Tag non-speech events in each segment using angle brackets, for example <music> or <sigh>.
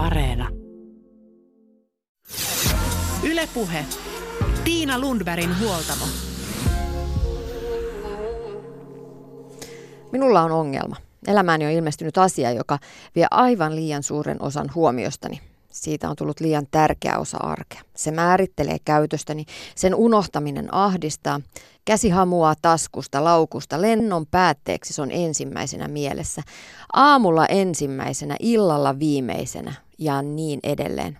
Areena. Ylepuhe. Tiina Lundbergin huoltamo. Minulla on ongelma. Elämääni on ilmestynyt asia, joka vie aivan liian suuren osan huomiostani. Siitä on tullut liian tärkeä osa arkea. Se määrittelee käytöstäni, sen unohtaminen ahdistaa. Käsi hamuaa taskusta, laukusta, lennon päätteeksi se on ensimmäisenä mielessä. Aamulla ensimmäisenä, illalla viimeisenä ja niin edelleen.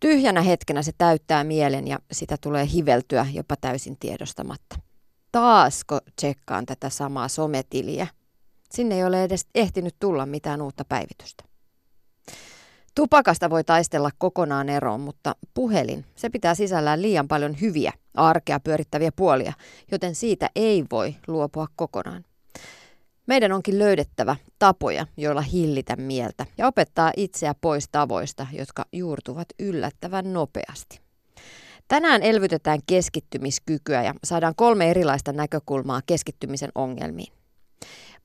Tyhjänä hetkenä se täyttää mielen ja sitä tulee hiveltyä jopa täysin tiedostamatta. Taasko tsekkaan tätä samaa sometiliä? Sinne ei ole edes ehtinyt tulla mitään uutta päivitystä. Tupakasta voi taistella kokonaan eroon, mutta puhelin, se pitää sisällään liian paljon hyviä, arkea pyörittäviä puolia, joten siitä ei voi luopua kokonaan. Meidän onkin löydettävä tapoja, joilla hillitä mieltä ja opettaa itseä pois tavoista, jotka juurtuvat yllättävän nopeasti. Tänään elvytetään keskittymiskykyä ja saadaan kolme erilaista näkökulmaa keskittymisen ongelmiin.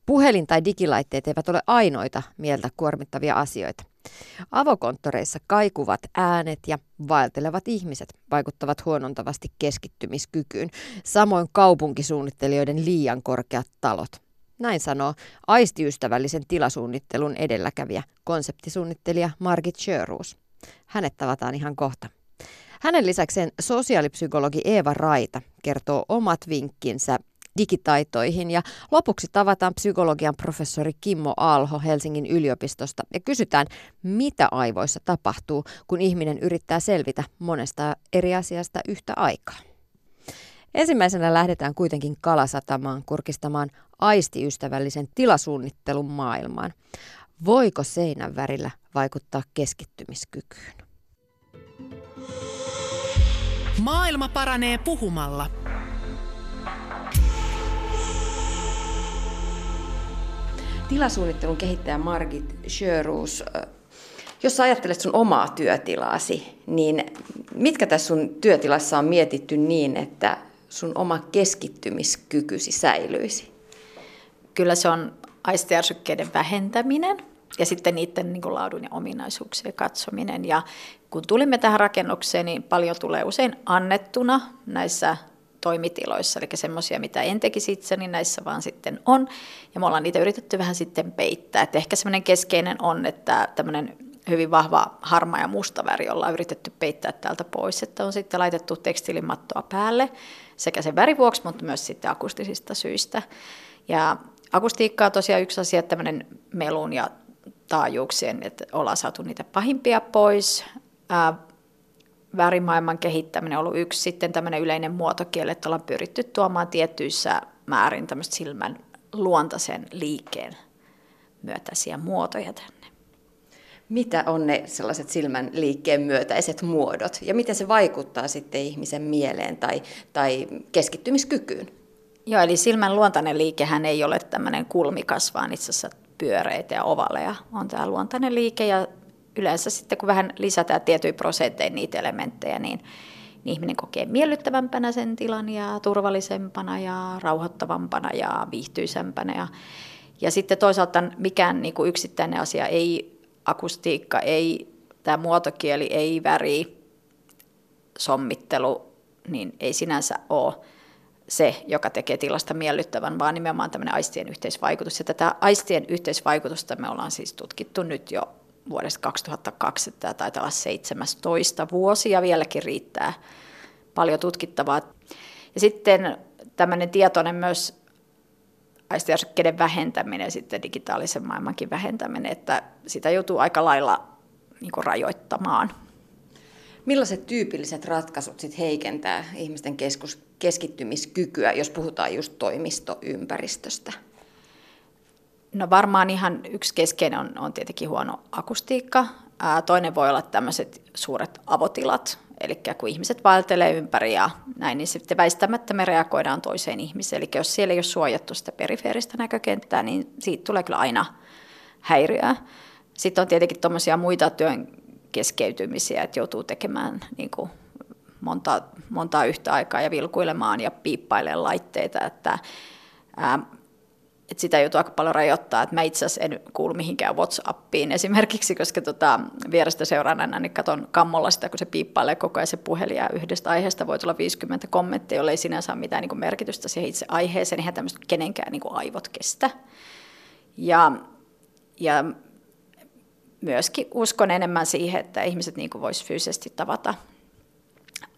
Puhelin tai digilaitteet eivät ole ainoita mieltä kuormittavia asioita. Avokonttoreissa kaikuvat äänet ja vaeltelevat ihmiset vaikuttavat huonontavasti keskittymiskykyyn, samoin kaupunkisuunnittelijoiden liian korkeat talot. Näin sanoo aistiystävällisen tilasuunnittelun edelläkävijä, konseptisuunnittelija Margit Sjöruus. Hänet tavataan ihan kohta. Hänen lisäkseen sosiaalipsykologi Eeva Raita kertoo omat vinkkinsä digitaitoihin. Ja lopuksi tavataan psykologian professori Kimmo Aalho Helsingin yliopistosta ja kysytään, mitä aivoissa tapahtuu, kun ihminen yrittää selvitä monesta eri asiasta yhtä aikaa. Ensimmäisenä lähdetään kuitenkin Kalasatamaan kurkistamaan aistiystävällisen tilasuunnittelun maailmaan. Voiko seinän värillä vaikuttaa keskittymiskykyyn? Maailma paranee puhumalla. tilasuunnittelun kehittäjä Margit Sjöruus, jos sä ajattelet sun omaa työtilaasi, niin mitkä tässä sun työtilassa on mietitty niin, että sun oma keskittymiskykysi säilyisi? Kyllä se on aistiärsykkeiden vähentäminen ja sitten niiden niin kuin laadun ja ominaisuuksien katsominen. Ja kun tulimme tähän rakennukseen, niin paljon tulee usein annettuna näissä toimitiloissa, eli semmoisia, mitä en tekisi itse, niin näissä vaan sitten on. Ja me ollaan niitä yritetty vähän sitten peittää. Et ehkä semmoinen keskeinen on, että tämmöinen hyvin vahva harma ja musta väri ollaan yritetty peittää täältä pois, että on sitten laitettu tekstiilimattoa päälle sekä sen värivuoksi, mutta myös sitten akustisista syistä. Ja akustiikka on tosiaan yksi asia, tämmöinen melun ja taajuuksien, että ollaan saatu niitä pahimpia pois värimaailman kehittäminen on ollut yksi sitten tämmöinen yleinen muotokieli, että ollaan pyritty tuomaan tiettyissä määrin tämmöistä silmän luontaisen liikkeen myötäisiä muotoja tänne. Mitä on ne sellaiset silmän liikkeen myötäiset muodot ja miten se vaikuttaa sitten ihmisen mieleen tai, tai keskittymiskykyyn? Joo, eli silmän luontainen liikehän ei ole tämmöinen kulmikas, vaan itse asiassa pyöreitä ja ovaleja on tämä luontainen liike ja yleensä sitten kun vähän lisätään tietyin prosentein niitä elementtejä, niin, niin ihminen kokee miellyttävämpänä sen tilan ja turvallisempana ja rauhoittavampana ja viihtyisempänä. Ja, ja sitten toisaalta mikään niin kuin yksittäinen asia, ei akustiikka, ei tämä muotokieli, ei väri, sommittelu, niin ei sinänsä ole se, joka tekee tilasta miellyttävän, vaan nimenomaan tämmöinen aistien yhteisvaikutus. Ja tätä aistien yhteisvaikutusta me ollaan siis tutkittu nyt jo vuodesta 2002, tämä taitaa olla 17 vuosi ja vieläkin riittää paljon tutkittavaa. Ja sitten tämmöinen tietoinen myös aistiarsykkeiden vähentäminen ja sitten digitaalisen maailmankin vähentäminen, että sitä joutuu aika lailla niin rajoittamaan. Millaiset tyypilliset ratkaisut sit heikentää ihmisten keskus, keskittymiskykyä, jos puhutaan just toimistoympäristöstä? No varmaan ihan yksi keskeinen on, on tietenkin huono akustiikka. Ää, toinen voi olla tämmöiset suuret avotilat, eli kun ihmiset vaeltelee ympäri ja näin, niin sitten väistämättä me reagoidaan toiseen ihmiseen. Eli jos siellä ei ole suojattu sitä perifeeristä näkökenttää, niin siitä tulee kyllä aina häiriöä. Sitten on tietenkin tuommoisia muita työn keskeytymisiä, että joutuu tekemään niin kuin monta, monta yhtä aikaa ja vilkuilemaan ja piippailemaan laitteita, että ää, että sitä joutuu aika paljon rajoittaa, että mä itse asiassa en kuulu mihinkään Whatsappiin esimerkiksi, koska tota, vierestä seuraajana niin katon kammolla sitä, kun se piippailee koko ajan se puhelin ja yhdestä aiheesta voi tulla 50 kommenttia, jolle ei sinänsä ole mitään niin merkitystä siihen itse aiheeseen, eihän tämmöistä kenenkään niin kuin aivot kestä. Ja, ja myöskin uskon enemmän siihen, että ihmiset niin voisivat fyysisesti tavata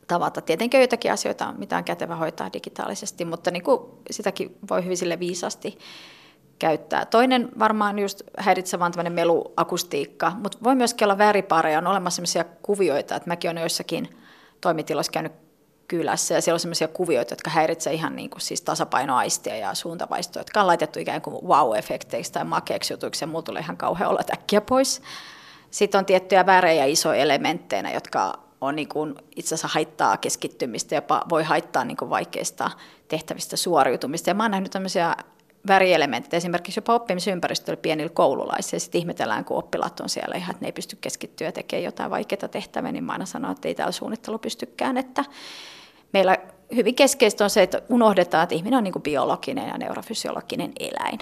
tavata. Tietenkin joitakin asioita, mitä on kätevä hoitaa digitaalisesti, mutta niin kuin sitäkin voi hyvin sille viisasti käyttää. Toinen varmaan just häiritsevä on tämmöinen meluakustiikka, mutta voi myöskin olla väripareja. On olemassa sellaisia kuvioita, että mäkin olen joissakin toimitiloissa käynyt kylässä ja siellä on sellaisia kuvioita, jotka häiritsevät ihan niin kuin siis tasapainoaistia ja suuntavaistoa, jotka on laitettu ikään kuin wow-efekteiksi tai makeaksi jutuiksi ja mulla tulee ihan kauhean olla äkkiä pois. Sitten on tiettyjä värejä isoja elementteinä, jotka on niin kuin itse asiassa haittaa keskittymistä, jopa voi haittaa niin kuin vaikeista tehtävistä suoriutumista. Ja mä oon nähnyt tämmöisiä värielementtejä, esimerkiksi jopa oppimisympäristöllä pienillä koululaisilla, sitten ihmetellään, kun oppilaat on siellä ihan, että ne ei pysty keskittyä tekemään jotain vaikeita tehtäviä, niin mä aina sanon, että ei täällä suunnittelu pystykään, että meillä hyvin keskeistä on se, että unohdetaan, että ihminen on niin kuin biologinen ja neurofysiologinen eläin.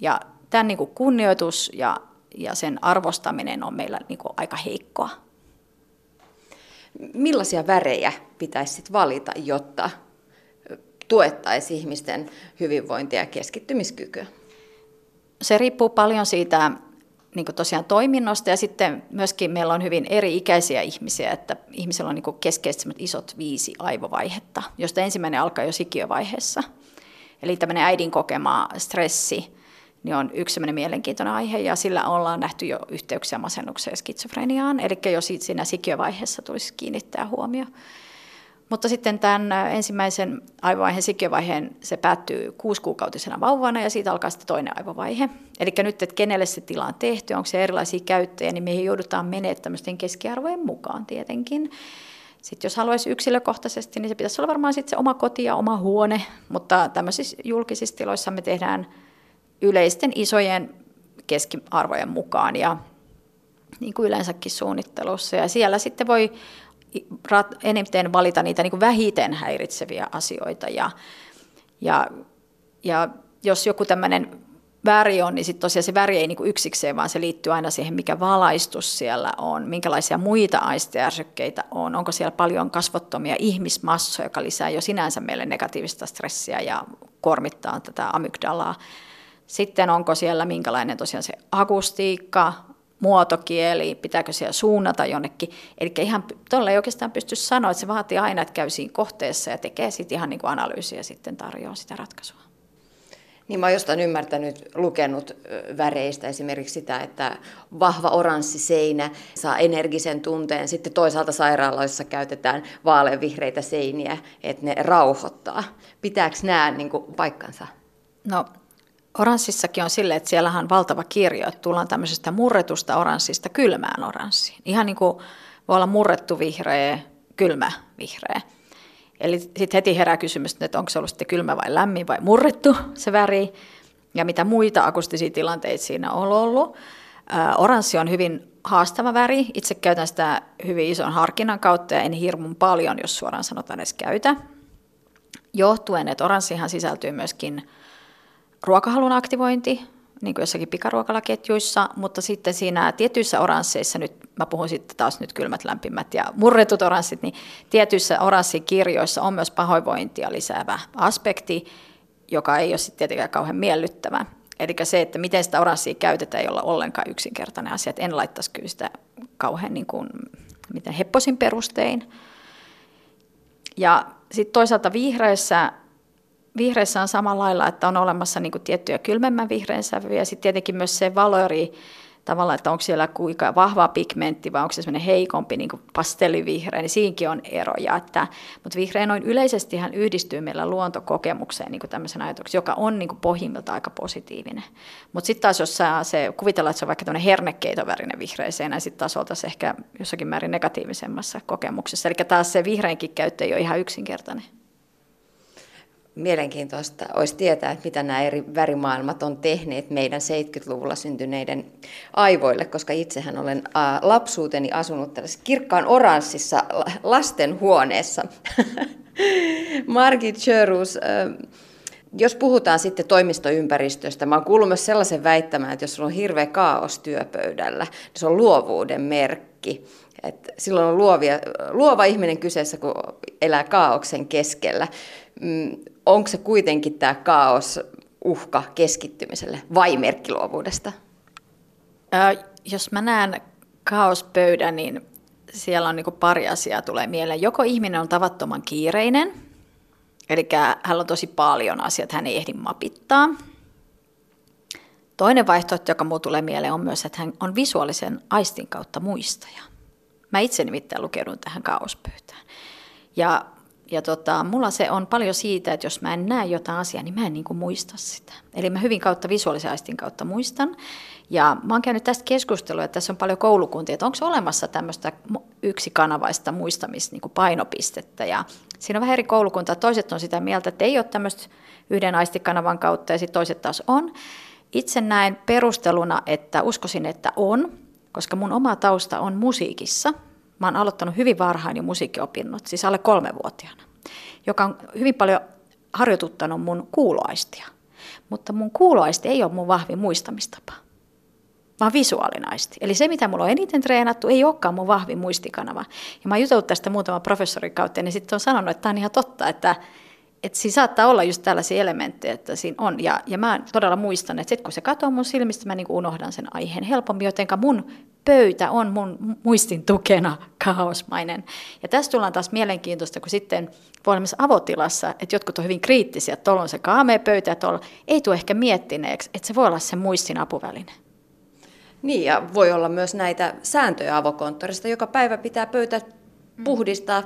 Ja tämän niin kuin kunnioitus ja, ja sen arvostaminen on meillä niin kuin aika heikkoa millaisia värejä pitäisi sit valita, jotta tuettaisiin ihmisten hyvinvointia ja keskittymiskykyä? Se riippuu paljon siitä niin tosiaan toiminnosta ja sitten myöskin meillä on hyvin eri-ikäisiä ihmisiä, että ihmisellä on niin keskeisesti isot viisi aivovaihetta, josta ensimmäinen alkaa jo sikiövaiheessa. Eli tämmöinen äidin kokema stressi, niin on yksi sellainen mielenkiintoinen aihe, ja sillä ollaan nähty jo yhteyksiä masennukseen ja skitsofreniaan, eli jo siinä sikiövaiheessa tulisi kiinnittää huomio. Mutta sitten tämän ensimmäisen aivovaiheen sikiovaiheen, se päättyy kuusikuukautisena vauvana ja siitä alkaa sitten toinen aivovaihe. Eli nyt, että kenelle se tila on tehty, onko se erilaisia käyttäjiä, niin me joudutaan menemään tämmöisten keskiarvojen mukaan tietenkin. Sitten jos haluaisi yksilökohtaisesti, niin se pitäisi olla varmaan sitten se oma koti ja oma huone, mutta tämmöisissä julkisissa tiloissa me tehdään yleisten isojen keskiarvojen mukaan ja niin kuin yleensäkin suunnittelussa. Ja siellä sitten voi eniten valita niitä niin kuin vähiten häiritseviä asioita. Ja, ja, ja jos joku tämmöinen väri on, niin sitten tosiaan se väri ei niin kuin yksikseen, vaan se liittyy aina siihen, mikä valaistus siellä on, minkälaisia muita aisteärsykkeitä on, onko siellä paljon kasvottomia ihmismassoja, joka lisää jo sinänsä meille negatiivista stressiä ja kuormittaa tätä amygdalaa. Sitten onko siellä minkälainen tosiaan se akustiikka, muotokieli, pitääkö siellä suunnata jonnekin. Eli ihan tuolla ei oikeastaan pysty sanoa, että se vaatii aina, että käy siinä kohteessa ja tekee sitten ihan niin kuin analyysiä ja sitten tarjoaa sitä ratkaisua. Niin mä oon jostain ymmärtänyt, lukenut väreistä esimerkiksi sitä, että vahva oranssi seinä saa energisen tunteen. Sitten toisaalta sairaaloissa käytetään vaaleanvihreitä seiniä, että ne rauhoittaa. Pitääkö nämä niin kuin, paikkansa? No Oranssissakin on silleen, että siellä on valtava kirjo, että tullaan tämmöisestä murretusta oranssista kylmään oranssiin. Ihan niin kuin voi olla murrettu vihreä, kylmä vihreä. Eli sitten heti herää kysymys, että onko se ollut sitten kylmä vai lämmin vai murrettu se väri, ja mitä muita akustisia tilanteita siinä on ollut. oranssi on hyvin haastava väri. Itse käytän sitä hyvin ison harkinnan kautta ja en hirmun paljon, jos suoraan sanotaan edes käytä. Johtuen, että oranssihan sisältyy myöskin ruokahalun aktivointi, niin kuin jossakin pikaruokalaketjuissa, mutta sitten siinä tietyissä oransseissa, nyt mä puhun sitten taas nyt kylmät, lämpimät ja murretut oranssit, niin tietyissä oranssikirjoissa on myös pahoinvointia lisäävä aspekti, joka ei ole sitten tietenkään kauhean miellyttävä. Eli se, että miten sitä oranssia käytetään, ei olla ollenkaan yksinkertainen asia, että en laittaisi kyllä sitä kauhean niin kuin, miten hepposin perustein. Ja sitten toisaalta vihreissä vihreissä on samalla lailla, että on olemassa niin kuin tiettyjä kylmemmän vihreän sävyjä ja sitten tietenkin myös se valori tavallaan, että onko siellä kuinka vahva pigmentti vai onko se semmoinen heikompi niin pastellivihreä, niin siinäkin on eroja. Että, mutta vihreä noin yleisesti hän yhdistyy meillä luontokokemukseen niin tämmöisen ajatuksen, joka on niin pohjimmilta aika positiivinen. Mutta sitten taas jos sä, se, kuvitellaan, että se on vaikka tämmöinen hernekeitoverinen vihreä niin sitten taas oltaisiin ehkä jossakin määrin negatiivisemmassa kokemuksessa. Eli taas se vihreinkin käyttö ei ole ihan yksinkertainen mielenkiintoista olisi tietää, että mitä nämä eri värimaailmat on tehneet meidän 70-luvulla syntyneiden aivoille, koska itsehän olen lapsuuteni asunut tällaisessa kirkkaan oranssissa lastenhuoneessa. <laughs> Margit Sjörus, jos puhutaan sitten toimistoympäristöstä, mä oon kuullut myös sellaisen väittämään, että jos sulla on hirveä kaos työpöydällä, niin se on luovuuden merkki. Et silloin on luovia, luova ihminen kyseessä, kun elää kaauksen keskellä. Onko se kuitenkin tämä kaos uhka keskittymiselle vai merkki luovuudesta? Äh, jos mä näen kaospöydän, niin siellä on niin pari asiaa tulee mieleen. Joko ihminen on tavattoman kiireinen, eli hän on tosi paljon asioita, hän ei ehdi mapittaa. Toinen vaihtoehto, joka mulle tulee mieleen, on myös, että hän on visuaalisen aistin kautta muistaja. Mä itse nimittäin lukeudun tähän kaospöytään. Ja, ja tota, mulla se on paljon siitä, että jos mä en näe jotain asiaa, niin mä en niin kuin muista sitä. Eli mä hyvin kautta visuaalisen aistin kautta muistan. Ja mä oon käynyt tästä keskustelua, että tässä on paljon koulukuntia, että onko olemassa tämmöistä yksikanavaista muistamispainopistettä. Ja siinä on vähän eri koulukuntaa. Toiset on sitä mieltä, että ei ole tämmöistä yhden aistikanavan kautta ja sitten toiset taas on. Itse näen perusteluna, että uskoisin, että on, koska mun oma tausta on musiikissa. Mä oon aloittanut hyvin varhain jo musiikkiopinnot, siis alle kolmevuotiaana, joka on hyvin paljon harjoituttanut mun kuuloaistia. Mutta mun kuuloaisti ei ole mun vahvin muistamistapa vaan visuaalinaisti. Eli se, mitä mulla on eniten treenattu, ei olekaan mun vahvin muistikanava. Ja mä oon jutellut tästä muutaman professorin kautta, niin sitten on sanonut, että tämä on ihan totta, että, että siinä saattaa olla just tällaisia elementtejä, että siinä on. Ja, ja mä todella muistan, että sitten kun se katoaa mun silmistä, mä niin unohdan sen aiheen helpommin, jotenka mun pöytä on mun muistin tukena kaosmainen. Ja tässä tullaan taas mielenkiintoista, kun sitten voi olla avotilassa, että jotkut on hyvin kriittisiä, että tuolla on se kaamea pöytä ja tuolla ei tule ehkä miettineeksi, että se voi olla se muistin apuväline. Niin, ja voi olla myös näitä sääntöjä avokonttorista. Joka päivä pitää pöytä puhdistaa,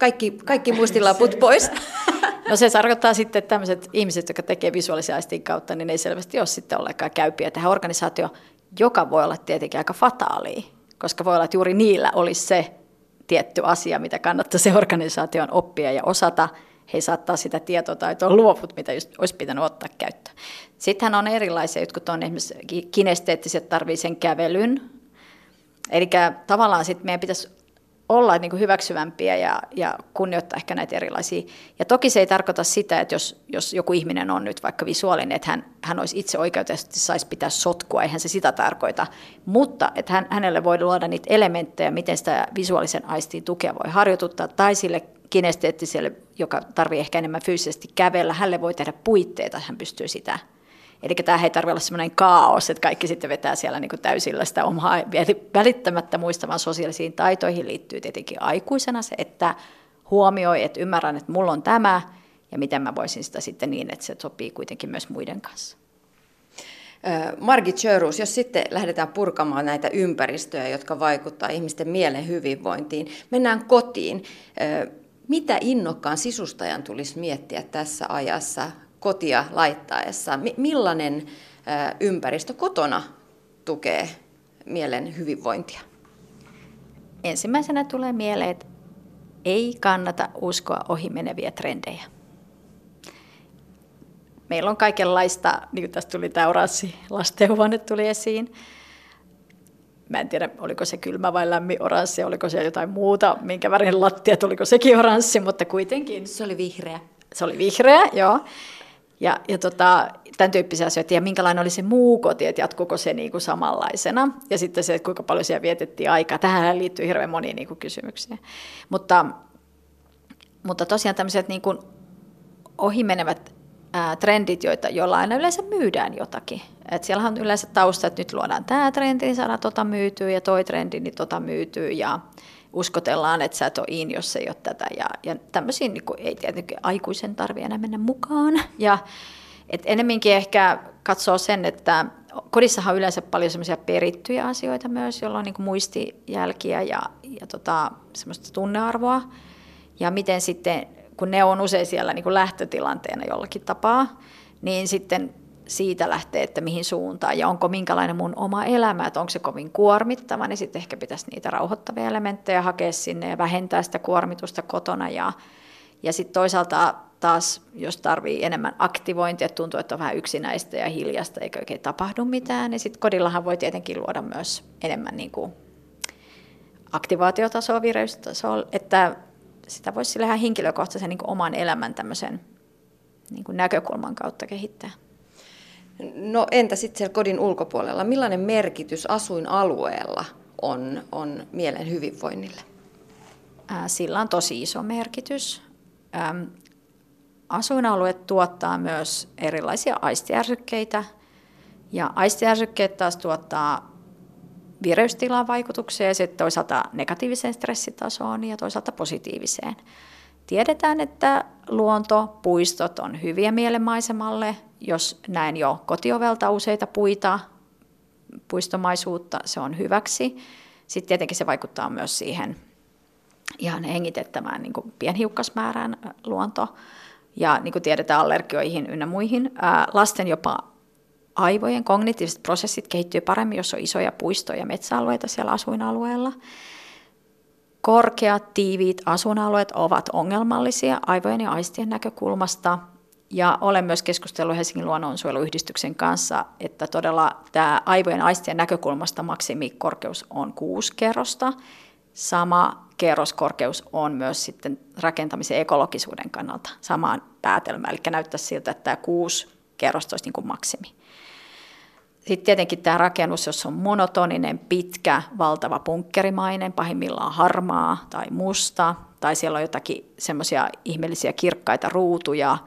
kaikki, kaikki <laughs> muistilaput pois. <laughs> No se tarkoittaa sitten, että tämmöiset ihmiset, jotka tekee visuaalisia aistin kautta, niin ei selvästi ole sitten ollenkaan käypiä. Tähän organisaatio, joka voi olla tietenkin aika fataalia, koska voi olla, että juuri niillä olisi se tietty asia, mitä kannattaa se organisaation oppia ja osata – he saattaa sitä tietotaitoa luovut, mitä just olisi pitänyt ottaa käyttöön. Sittenhän on erilaisia, jotkut on esimerkiksi kinesteettiset tarvii sen kävelyn. Eli tavallaan sitten meidän pitäisi olla niin kuin hyväksyvämpiä ja, ja kunnioittaa ehkä näitä erilaisia. Ja toki se ei tarkoita sitä, että jos, jos joku ihminen on nyt vaikka visuaalinen, että hän, hän olisi itse oikeutettavasti saisi pitää sotkua, eihän se sitä tarkoita. Mutta että hän, hänelle voi luoda niitä elementtejä, miten sitä visuaalisen aistin tukea voi harjoituttaa, tai sille kinesteettiselle, joka tarvii ehkä enemmän fyysisesti kävellä, hänelle voi tehdä puitteita, hän pystyy sitä. Eli tämä ei tarvitse olla sellainen kaos, että kaikki sitten vetää siellä niin kuin täysillä sitä omaa välittämättä muistamaan sosiaalisiin taitoihin liittyy tietenkin aikuisena se, että huomioi, että ymmärrän, että mulla on tämä, ja miten mä voisin sitä sitten niin, että se sopii kuitenkin myös muiden kanssa. Margit Sjöruus, jos sitten lähdetään purkamaan näitä ympäristöjä, jotka vaikuttavat ihmisten mielen hyvinvointiin, mennään kotiin. Mitä innokkaan sisustajan tulisi miettiä tässä ajassa kotia laittaessa? Millainen ympäristö kotona tukee mielen hyvinvointia? Ensimmäisenä tulee mieleen, että ei kannata uskoa ohimeneviä trendejä. Meillä on kaikenlaista, niin kuin tästä tuli tämä oranssi lastenhuone tuli esiin, Mä en tiedä, oliko se kylmä vai lämmin oranssi, oliko se jotain muuta, minkä värin lattiat, oliko sekin oranssi, mutta kuitenkin. Se oli vihreä. Se oli vihreä, joo. Ja, ja tota, tämän tyyppisiä asioita, ja minkälainen oli se muu koti, että jatkuuko se niin kuin samanlaisena, ja sitten se, että kuinka paljon siellä vietettiin aikaa. Tähän liittyy hirveän moniin niin kuin kysymyksiä. Mutta, mutta tosiaan tämmöiset niin kuin ohimenevät ää, trendit, joita, joilla aina yleensä myydään jotakin. Et siellä on yleensä tausta, että nyt luodaan tämä trendi, niin saadaan tota myytyä, ja toi trendi, niin tota myytyy, ja uskotellaan, että sä et ole in, jos ei ole tätä. Ja, ja tämmöisiin niin ei tietenkin aikuisen tarvitse enää mennä mukaan. Ja et enemminkin ehkä katsoo sen, että kodissahan on yleensä paljon semmoisia perittyjä asioita myös, joilla on niin muistijälkiä ja, ja tota, semmoista tunnearvoa. Ja miten sitten kun ne on usein siellä niin lähtötilanteena jollakin tapaa, niin sitten siitä lähtee, että mihin suuntaan ja onko minkälainen mun oma elämä, että onko se kovin kuormittava, niin sitten ehkä pitäisi niitä rauhoittavia elementtejä hakea sinne ja vähentää sitä kuormitusta kotona ja, ja sitten toisaalta taas, jos tarvii enemmän aktivointia, tuntuu, että on vähän yksinäistä ja hiljasta eikä oikein tapahdu mitään, niin sitten kodillahan voi tietenkin luoda myös enemmän niin kuin aktivaatiotasoa, vireystasoa, että sitä voisi sille ihan henkilökohtaisen niin oman elämän tämmöisen niin näkökulman kautta kehittää. No entä sitten siellä kodin ulkopuolella? Millainen merkitys asuinalueella on, on mielen hyvinvoinnille? Sillä on tosi iso merkitys. Asuinalue tuottaa myös erilaisia aistiärsykkeitä, ja aistiärsykkeet taas tuottaa vireystilan vaikutuksia ja sitten toisaalta negatiiviseen stressitasoon ja toisaalta positiiviseen. Tiedetään, että luonto, puistot on hyviä mielenmaisemalle. Jos näen jo kotiovelta useita puita, puistomaisuutta, se on hyväksi. Sitten tietenkin se vaikuttaa myös siihen ihan hengitettävään niin pienhiukkasmäärään luonto. Ja niin kuin tiedetään allergioihin ynnä muihin. Ää, lasten jopa aivojen kognitiiviset prosessit kehittyy paremmin, jos on isoja puistoja ja metsäalueita siellä asuinalueella. Korkeat, tiiviit asuinalueet ovat ongelmallisia aivojen ja aistien näkökulmasta. Ja olen myös keskustellut Helsingin luonnonsuojeluyhdistyksen kanssa, että todella tämä aivojen aistien näkökulmasta maksimikorkeus on kuusi kerrosta. Sama kerroskorkeus on myös sitten rakentamisen ekologisuuden kannalta samaan päätelmään. Eli näyttää siltä, että tämä kuusi kerrosta olisi niin kuin maksimi. Sitten tietenkin tämä rakennus, jos on monotoninen, pitkä, valtava punkkerimainen, pahimmillaan harmaa tai musta, tai siellä on jotakin semmoisia ihmeellisiä kirkkaita ruutuja.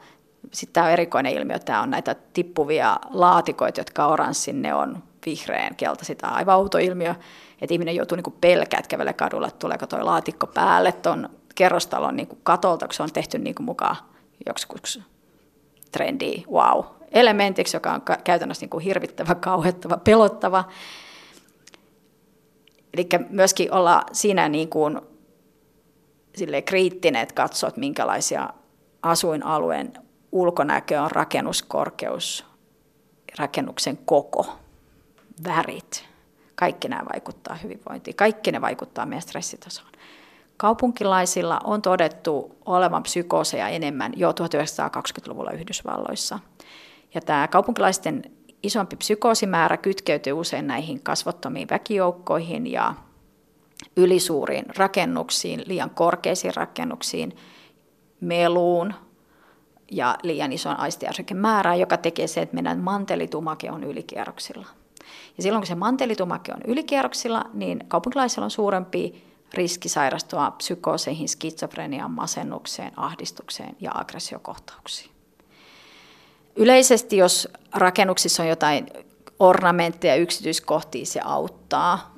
Sitten tämä on erikoinen ilmiö, tämä on näitä tippuvia laatikoita, jotka oranssin, ne on vihreän keltaisia. Tämä on aivan outo ilmiö, että ihminen joutuu niin pelkää, että kävelee kadulla, että tuleeko tuo laatikko päälle tuon kerrostalon niin katolta, kun se on tehty niin mukaan joksikin trendi, wow, elementiksi, joka on käytännössä niin kuin hirvittävä, kauhettava, pelottava. Eli myöskin olla siinä niin kuin kriittinen, että katsoo, että minkälaisia asuinalueen ulkonäkö on rakennuskorkeus, rakennuksen koko, värit. Kaikki nämä vaikuttaa hyvinvointiin. Kaikki ne vaikuttaa meidän stressitasoon. Kaupunkilaisilla on todettu olevan psykooseja enemmän jo 1920-luvulla Yhdysvalloissa – ja tämä kaupunkilaisten isompi psykoosimäärä kytkeytyy usein näihin kasvottomiin väkijoukkoihin ja ylisuuriin rakennuksiin, liian korkeisiin rakennuksiin, meluun ja liian ison määrään, joka tekee se, että meidän mantelitumake on ylikierroksilla. Ja silloin kun se mantelitumake on ylikierroksilla, niin kaupunkilaisilla on suurempi riski sairastua psykooseihin, skitsofreniaan, masennukseen, ahdistukseen ja aggressiokohtauksiin. Yleisesti, jos rakennuksissa on jotain ornamentteja, yksityiskohtia, se auttaa.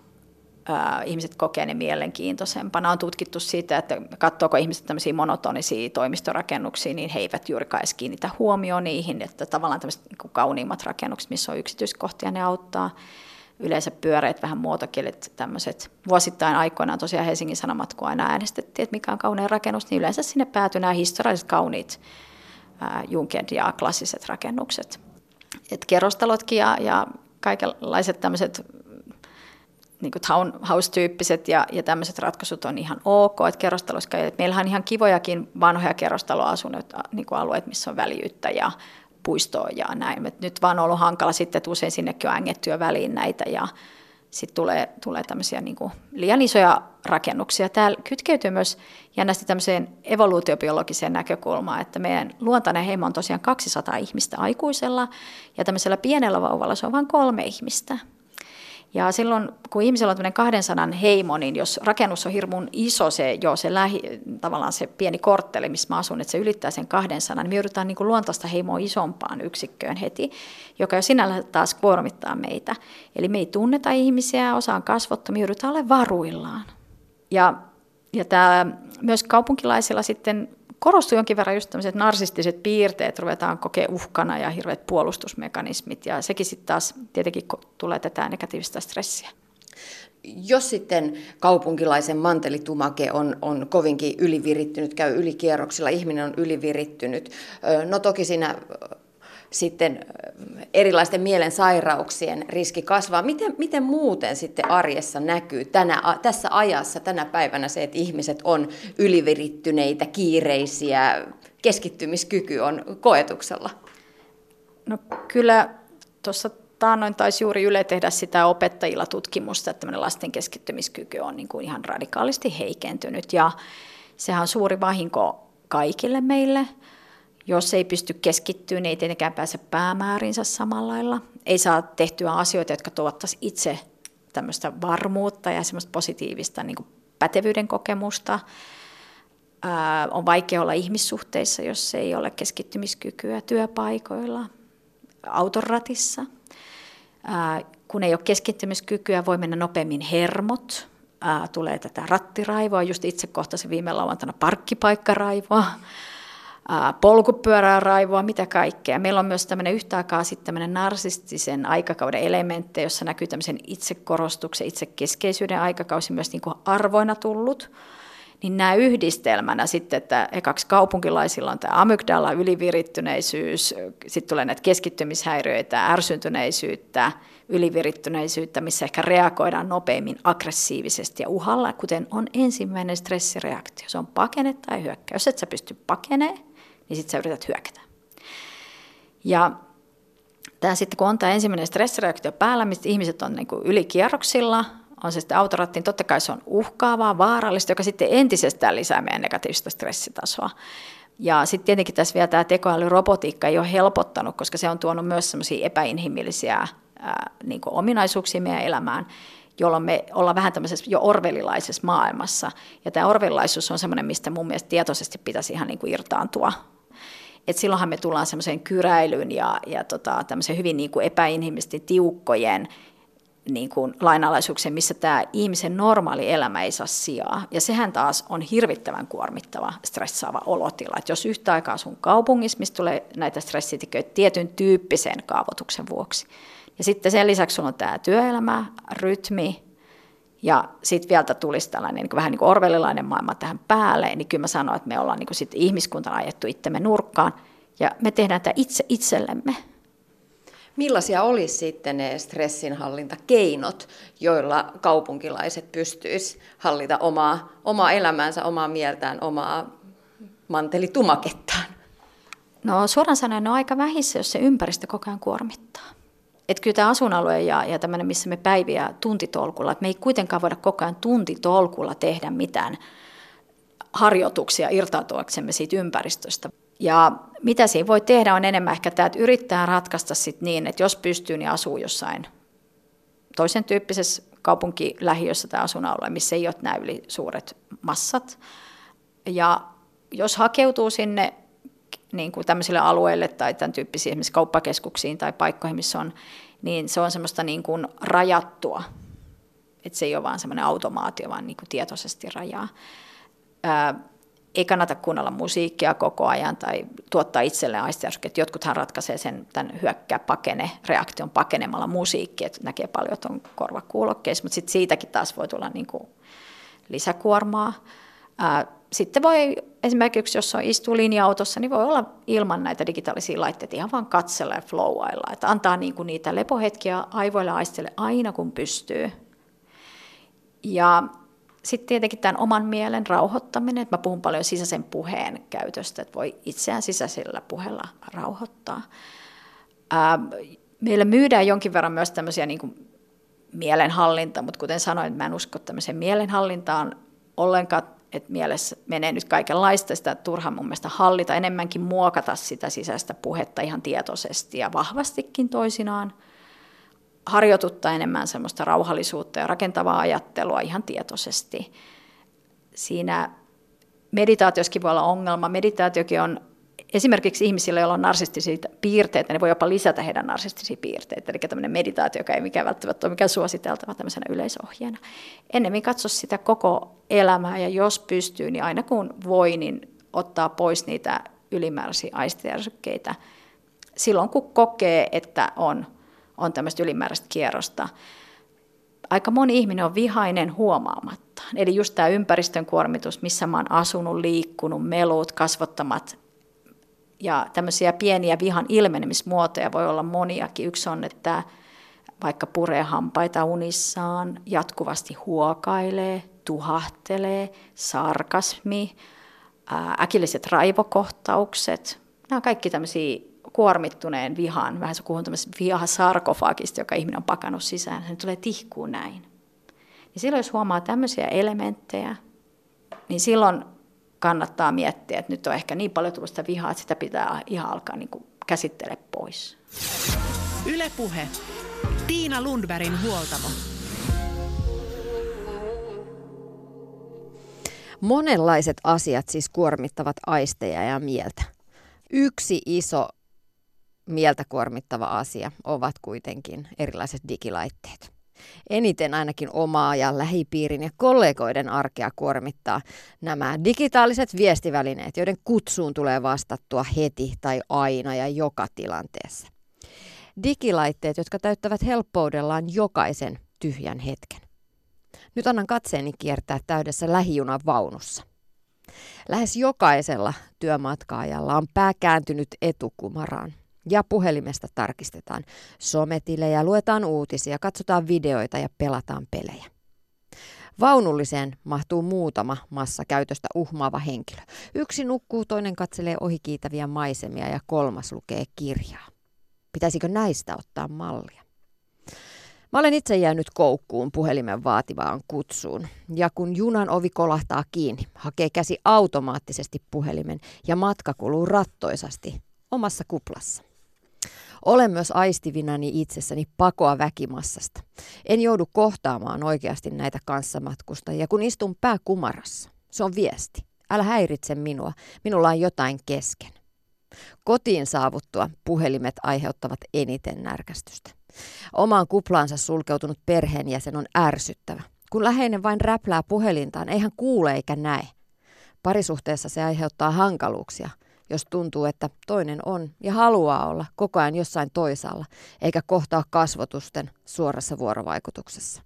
Ihmiset kokee ne mielenkiintoisempana. On tutkittu siitä, että katsoako ihmiset tämmöisiä monotonisia toimistorakennuksia, niin he eivät juurikaan edes kiinnitä huomioon niihin, että tavallaan tämmöiset niin kauniimmat rakennukset, missä on yksityiskohtia, ne auttaa. Yleensä pyöreät, vähän muotokielet, tämmöiset. Vuosittain aikoinaan tosiaan Helsingin Sanomat, kun aina äänestettiin, että mikä on kaunein rakennus, niin yleensä sinne päätyi nämä historialliset kauniit Junkend ja klassiset rakennukset. Et kerrostalotkin ja, ja kaikenlaiset tämmöiset niin townhouse-tyyppiset ja, ja tämmöiset ratkaisut on ihan ok, että kerrostalossa, että meillähän on ihan kivojakin vanhoja kerrostaloasuntoja, niin alueet, missä on väljyyttä ja puistoa ja näin. Et nyt vaan on ollut hankala sitten, että usein sinnekin on ängettyä väliin näitä ja sitten tulee, tulee tämmöisiä niin kuin liian isoja rakennuksia. Täällä kytkeytyy myös jännästi tämmöiseen evoluutiobiologiseen näkökulmaan, että meidän luontainen heimo on tosiaan 200 ihmistä aikuisella ja tämmöisellä pienellä vauvalla se on vain kolme ihmistä. Ja silloin, kun ihmisellä on tämmöinen 200 heimo, niin jos rakennus on hirmun iso, se, jo se lähi, tavallaan se pieni kortteli, missä mä asun, että se ylittää sen 200, niin me joudutaan niin kuin luontaista heimoa isompaan yksikköön heti, joka jo sinällä taas kuormittaa meitä. Eli me ei tunneta ihmisiä, osa on kasvottomia, joudutaan olemaan varuillaan. Ja, ja tämä myös kaupunkilaisilla sitten korostuu jonkin verran just tämmöiset narsistiset piirteet, ruvetaan kokea uhkana ja hirveät puolustusmekanismit ja sekin sitten taas tietenkin tulee tätä negatiivista stressiä. Jos sitten kaupunkilaisen mantelitumake on, on kovinkin ylivirittynyt, käy ylikierroksilla, ihminen on ylivirittynyt, no toki siinä sitten erilaisten mielensairauksien riski kasvaa. Miten, miten muuten sitten arjessa näkyy tänä, tässä ajassa, tänä päivänä se, että ihmiset on ylivirittyneitä, kiireisiä, keskittymiskyky on koetuksella? No kyllä tuossa taannoin taisi juuri Yle tehdä sitä opettajilla tutkimusta, että lasten keskittymiskyky on niin kuin ihan radikaalisti heikentynyt ja sehän on suuri vahinko kaikille meille – Jos ei pysty keskittyä, niin ei tietenkään pääse päämäärinsä samalla lailla. Ei saa tehtyä asioita, jotka tuottaisi itse tämmöistä varmuutta ja semmoista positiivista niin kuin pätevyyden kokemusta. Ää, on vaikea olla ihmissuhteissa, jos ei ole keskittymiskykyä työpaikoilla, autoratissa. Ää, kun ei ole keskittymiskykyä, voi mennä nopeammin hermot, ää, tulee tätä rattiraivoa, just itse kohtasin viime lauantaina parkkipaikkaraivoa, polkupyörää raivoa, mitä kaikkea. Meillä on myös tämmöinen yhtä aikaa sitten tämmöinen narsistisen aikakauden elementti, jossa näkyy tämmöisen itsekorostuksen, itsekeskeisyyden aikakausi myös niin kuin arvoina tullut niin nämä yhdistelmänä sitten, että ekaksi kaupunkilaisilla on tämä amygdala, ylivirittyneisyys, sitten tulee näitä keskittymishäiriöitä, ärsyntyneisyyttä, ylivirittyneisyyttä, missä ehkä reagoidaan nopeammin aggressiivisesti ja uhalla, kuten on ensimmäinen stressireaktio. Se on pakene tai hyökkä. Jos et sä pysty pakenemaan, niin sitten sä yrität hyökätä. Ja tämä sitten, kun on tämä ensimmäinen stressireaktio päällä, mistä ihmiset on niin ylikierroksilla, on se sitten autoratti, niin totta kai se on uhkaavaa, vaarallista, joka sitten entisestään lisää meidän negatiivista stressitasoa. Ja sitten tietenkin tässä vielä tämä tekoälyrobotiikka ei ole helpottanut, koska se on tuonut myös semmoisia epäinhimillisiä ää, niin ominaisuuksia meidän elämään, jolloin me ollaan vähän tämmöisessä jo orvelilaisessa maailmassa. Ja tämä orvelilaisuus on semmoinen, mistä mun mielestä tietoisesti pitäisi ihan niin kuin irtaantua. Et silloinhan me tullaan semmoiseen kyräilyyn ja, ja tota, tämmöiseen hyvin niin kuin epäinhimillisesti tiukkojen niin kuin lainalaisuuksien, missä tämä ihmisen normaali elämä ei saa sijaa. Ja sehän taas on hirvittävän kuormittava, stressaava olotila. Et jos yhtä aikaa sun kaupungissa, mistä tulee näitä stressitiköitä tietyn tyyppisen kaavoituksen vuoksi. Ja sitten sen lisäksi sulla on tämä työelämä, rytmi, ja sitten vielä tulisi tällainen niin vähän niin kuin orvelilainen maailma tähän päälle, niin kyllä mä sanon, että me ollaan niin kuin sit ihmiskuntana ajettu itsemme nurkkaan, ja me tehdään tämä itse itsellemme. Millaisia olisi sitten ne stressinhallintakeinot, joilla kaupunkilaiset pystyisivät hallita omaa, omaa elämäänsä, omaa mieltään, omaa mantelitumakettaan? No suoraan sanoen ne on aika vähissä, jos se ympäristö koko ajan kuormittaa. Että kyllä tämä asunalue ja, ja tämmöinen, missä me päiviä tuntitolkulla, että me ei kuitenkaan voida koko ajan tuntitolkulla tehdä mitään harjoituksia irtautuaksemme siitä ympäristöstä. Ja mitä siinä voi tehdä on enemmän ehkä tämä, että yrittää ratkaista sit niin, että jos pystyy, niin asuu jossain toisen tyyppisessä kaupunkilähiössä tai asuinalueella, missä ei ole nämä yli suuret massat. Ja jos hakeutuu sinne niin kuin tämmöisille alueille tai tämän tyyppisiin esimerkiksi kauppakeskuksiin tai paikkoihin, missä on, niin se on semmoista niin kuin rajattua. Että se ei ole vaan semmoinen automaatio, vaan niin kuin tietoisesti rajaa ei kannata kuunnella musiikkia koko ajan tai tuottaa itselleen aistiarsukkeet. Jotkuthan ratkaisee sen tämän hyökkää pakene, reaktion pakenemalla musiikkia, että näkee paljon, että on korvakuulokkeissa, mutta sitten siitäkin taas voi tulla niin kuin lisäkuormaa. Sitten voi esimerkiksi, jos on istuu linja-autossa, niin voi olla ilman näitä digitaalisia laitteita ihan vain katsella ja flowailla, että antaa niin kuin niitä lepohetkiä aivoille aistelle aina kun pystyy. Ja sitten tietenkin tämän oman mielen rauhoittaminen, että mä puhun paljon sisäisen puheen käytöstä, että voi itseään sisäisellä puheella rauhoittaa. Ää, meillä myydään jonkin verran myös tämmöisiä niin kuin mielenhallinta, mutta kuten sanoin, mä en usko tämmöiseen mielenhallintaan ollenkaan, että mielessä menee nyt kaikenlaista, sitä turha mun mielestä hallita, enemmänkin muokata sitä sisäistä puhetta ihan tietoisesti ja vahvastikin toisinaan – harjoituttaa enemmän semmoista rauhallisuutta ja rakentavaa ajattelua ihan tietoisesti. Siinä meditaatioskin voi olla ongelma. Meditaatiokin on esimerkiksi ihmisillä, joilla on narsistisia piirteitä, ne voi jopa lisätä heidän narsistisia piirteitä. Eli tämmöinen meditaatio, joka ei mikään välttämättä ole mikään suositeltava tämmöisenä yleisohjeena. Ennemmin katso sitä koko elämää ja jos pystyy, niin aina kun voi, niin ottaa pois niitä ylimääräisiä aistijärsykkeitä silloin, kun kokee, että on on tämmöistä ylimääräistä kierrosta. Aika moni ihminen on vihainen huomaamatta. Eli just tämä ympäristön kuormitus, missä mä oon asunut, liikkunut, melut, kasvottamat ja tämmöisiä pieniä vihan ilmenemismuotoja voi olla moniakin. Yksi on, että vaikka puree hampaita unissaan, jatkuvasti huokailee, tuhahtelee, sarkasmi, äkilliset raivokohtaukset. Nämä on kaikki tämmöisiä kuormittuneen vihan, vähän se puhun vihasarkofagista, joka ihminen on pakannut sisään, se tulee tihkuun näin. Niin silloin jos huomaa tämmöisiä elementtejä, niin silloin kannattaa miettiä, että nyt on ehkä niin paljon tullut sitä vihaa, että sitä pitää ihan alkaa niin kuin käsittele pois. Ylepuhe. Tiina Lundbergin huoltamo. Monenlaiset asiat siis kuormittavat aisteja ja mieltä. Yksi iso mieltä kuormittava asia ovat kuitenkin erilaiset digilaitteet. Eniten ainakin omaa ja lähipiirin ja kollegoiden arkea kuormittaa nämä digitaaliset viestivälineet, joiden kutsuun tulee vastattua heti tai aina ja joka tilanteessa. Digilaitteet, jotka täyttävät helppoudellaan jokaisen tyhjän hetken. Nyt annan katseeni kiertää täydessä lähijunan vaunussa. Lähes jokaisella työmatkaajalla on pää kääntynyt etukumaraan ja puhelimesta tarkistetaan sometilejä, luetaan uutisia, katsotaan videoita ja pelataan pelejä. Vaunulliseen mahtuu muutama massa käytöstä uhmaava henkilö. Yksi nukkuu, toinen katselee ohikiitäviä maisemia ja kolmas lukee kirjaa. Pitäisikö näistä ottaa mallia? Mä olen itse jäänyt koukkuun puhelimen vaativaan kutsuun. Ja kun junan ovi kolahtaa kiinni, hakee käsi automaattisesti puhelimen ja matka kuluu rattoisasti omassa kuplassa. Olen myös aistivinani itsessäni pakoa väkimassasta. En joudu kohtaamaan oikeasti näitä kanssamatkustajia, kun istun pää kumarassa. Se on viesti. Älä häiritse minua. Minulla on jotain kesken. Kotiin saavuttua puhelimet aiheuttavat eniten närkästystä. Omaan kuplaansa sulkeutunut perheenjäsen on ärsyttävä. Kun läheinen vain räplää puhelintaan, eihän kuule eikä näe. Parisuhteessa se aiheuttaa hankaluuksia, jos tuntuu, että toinen on ja haluaa olla koko ajan jossain toisaalla, eikä kohtaa kasvotusten suorassa vuorovaikutuksessa.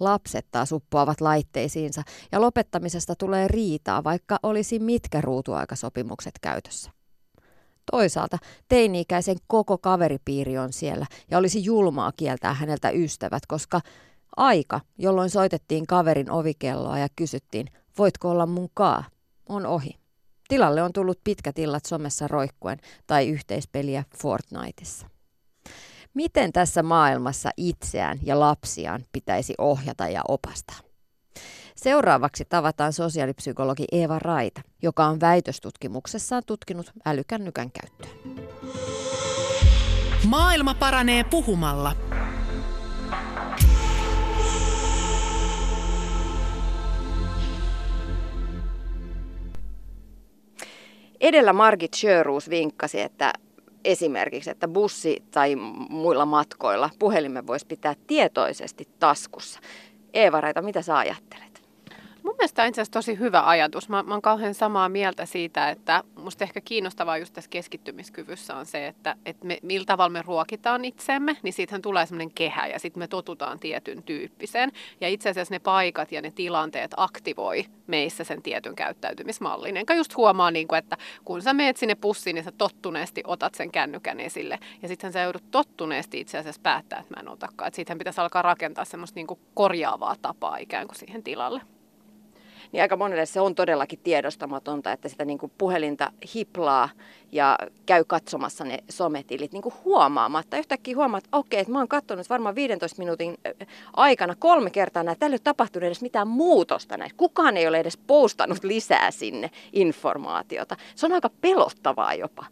Lapset taas uppoavat laitteisiinsa ja lopettamisesta tulee riitaa, vaikka olisi mitkä ruutuaikasopimukset käytössä. Toisaalta teini-ikäisen koko kaveripiiri on siellä ja olisi julmaa kieltää häneltä ystävät, koska aika, jolloin soitettiin kaverin ovikelloa ja kysyttiin, voitko olla mun kaa, on ohi. Tilalle on tullut pitkät illat somessa roikkuen tai yhteispeliä Fortniteissa. Miten tässä maailmassa itseään ja lapsiaan pitäisi ohjata ja opastaa? Seuraavaksi tavataan sosiaalipsykologi Eeva Raita, joka on väitöstutkimuksessaan tutkinut älykännykän käyttöä. Maailma paranee puhumalla. Edellä Margit Sjöruus vinkkasi, että esimerkiksi, että bussi tai muilla matkoilla puhelimen voisi pitää tietoisesti taskussa. Eeva Raita, mitä sä ajattelet? Mun mielestä on itse asiassa tosi hyvä ajatus. Mä, mä oon kauhean samaa mieltä siitä, että musta ehkä kiinnostavaa just tässä keskittymiskyvyssä on se, että, että me, millä tavalla me ruokitaan itsemme, niin siitähän tulee semmoinen kehä ja sitten me totutaan tietyn tyyppiseen. Ja itse asiassa ne paikat ja ne tilanteet aktivoi meissä sen tietyn käyttäytymismallin. Enkä just huomaa, niin kuin, että kun sä meet sinne pussiin, niin sä tottuneesti otat sen kännykän esille. Ja sitten sä joudut tottuneesti itse asiassa päättää, että mä en otakaan. Että siitähän pitäisi alkaa rakentaa semmoista niin kuin korjaavaa tapaa ikään kuin siihen tilalle niin aika monelle se on todellakin tiedostamatonta, että sitä niin kuin puhelinta hiplaa ja käy katsomassa ne sometilit niin kuin huomaamatta. Yhtäkkiä huomaat, että okei, että mä oon katsonut varmaan 15 minuutin aikana kolme kertaa näitä. Täällä ei ole tapahtunut edes mitään muutosta näissä. Kukaan ei ole edes postannut lisää sinne informaatiota. Se on aika pelottavaa jopa.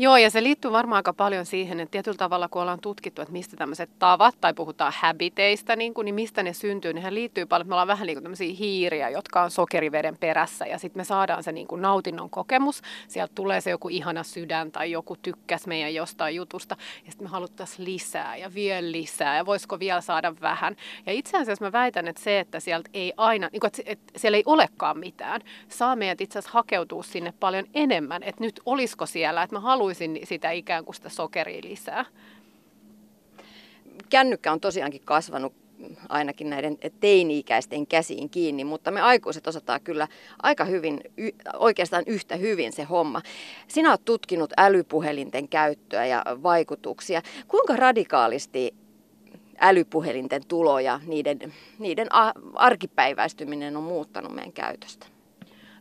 Joo, ja se liittyy varmaan aika paljon siihen, että tietyllä tavalla kun ollaan tutkittu, että mistä tämmöiset tavat, tai puhutaan habiteista, niin, kuin, niin mistä ne syntyy, niin liittyy paljon, että me ollaan vähän niin kuin tämmöisiä hiiriä, jotka on sokeriveden perässä, ja sitten me saadaan se niin kuin nautinnon kokemus, sieltä tulee se joku ihana sydän, tai joku tykkäs meidän jostain jutusta, ja sitten me haluttaisiin lisää, ja vielä lisää, ja voisiko vielä saada vähän. Ja itse asiassa mä väitän, että se, että sieltä ei aina, niin kuin, että siellä ei olekaan mitään, saa meidät itse asiassa hakeutua sinne paljon enemmän, että nyt olisiko siellä, että mä haluan haluaisin sitä ikään kuin sitä sokeria lisää. Kännykkä on tosiaankin kasvanut ainakin näiden teini-ikäisten käsiin kiinni, mutta me aikuiset osataan kyllä aika hyvin, oikeastaan yhtä hyvin se homma. Sinä olet tutkinut älypuhelinten käyttöä ja vaikutuksia. Kuinka radikaalisti älypuhelinten tulo ja niiden, niiden arkipäiväistyminen on muuttanut meidän käytöstä?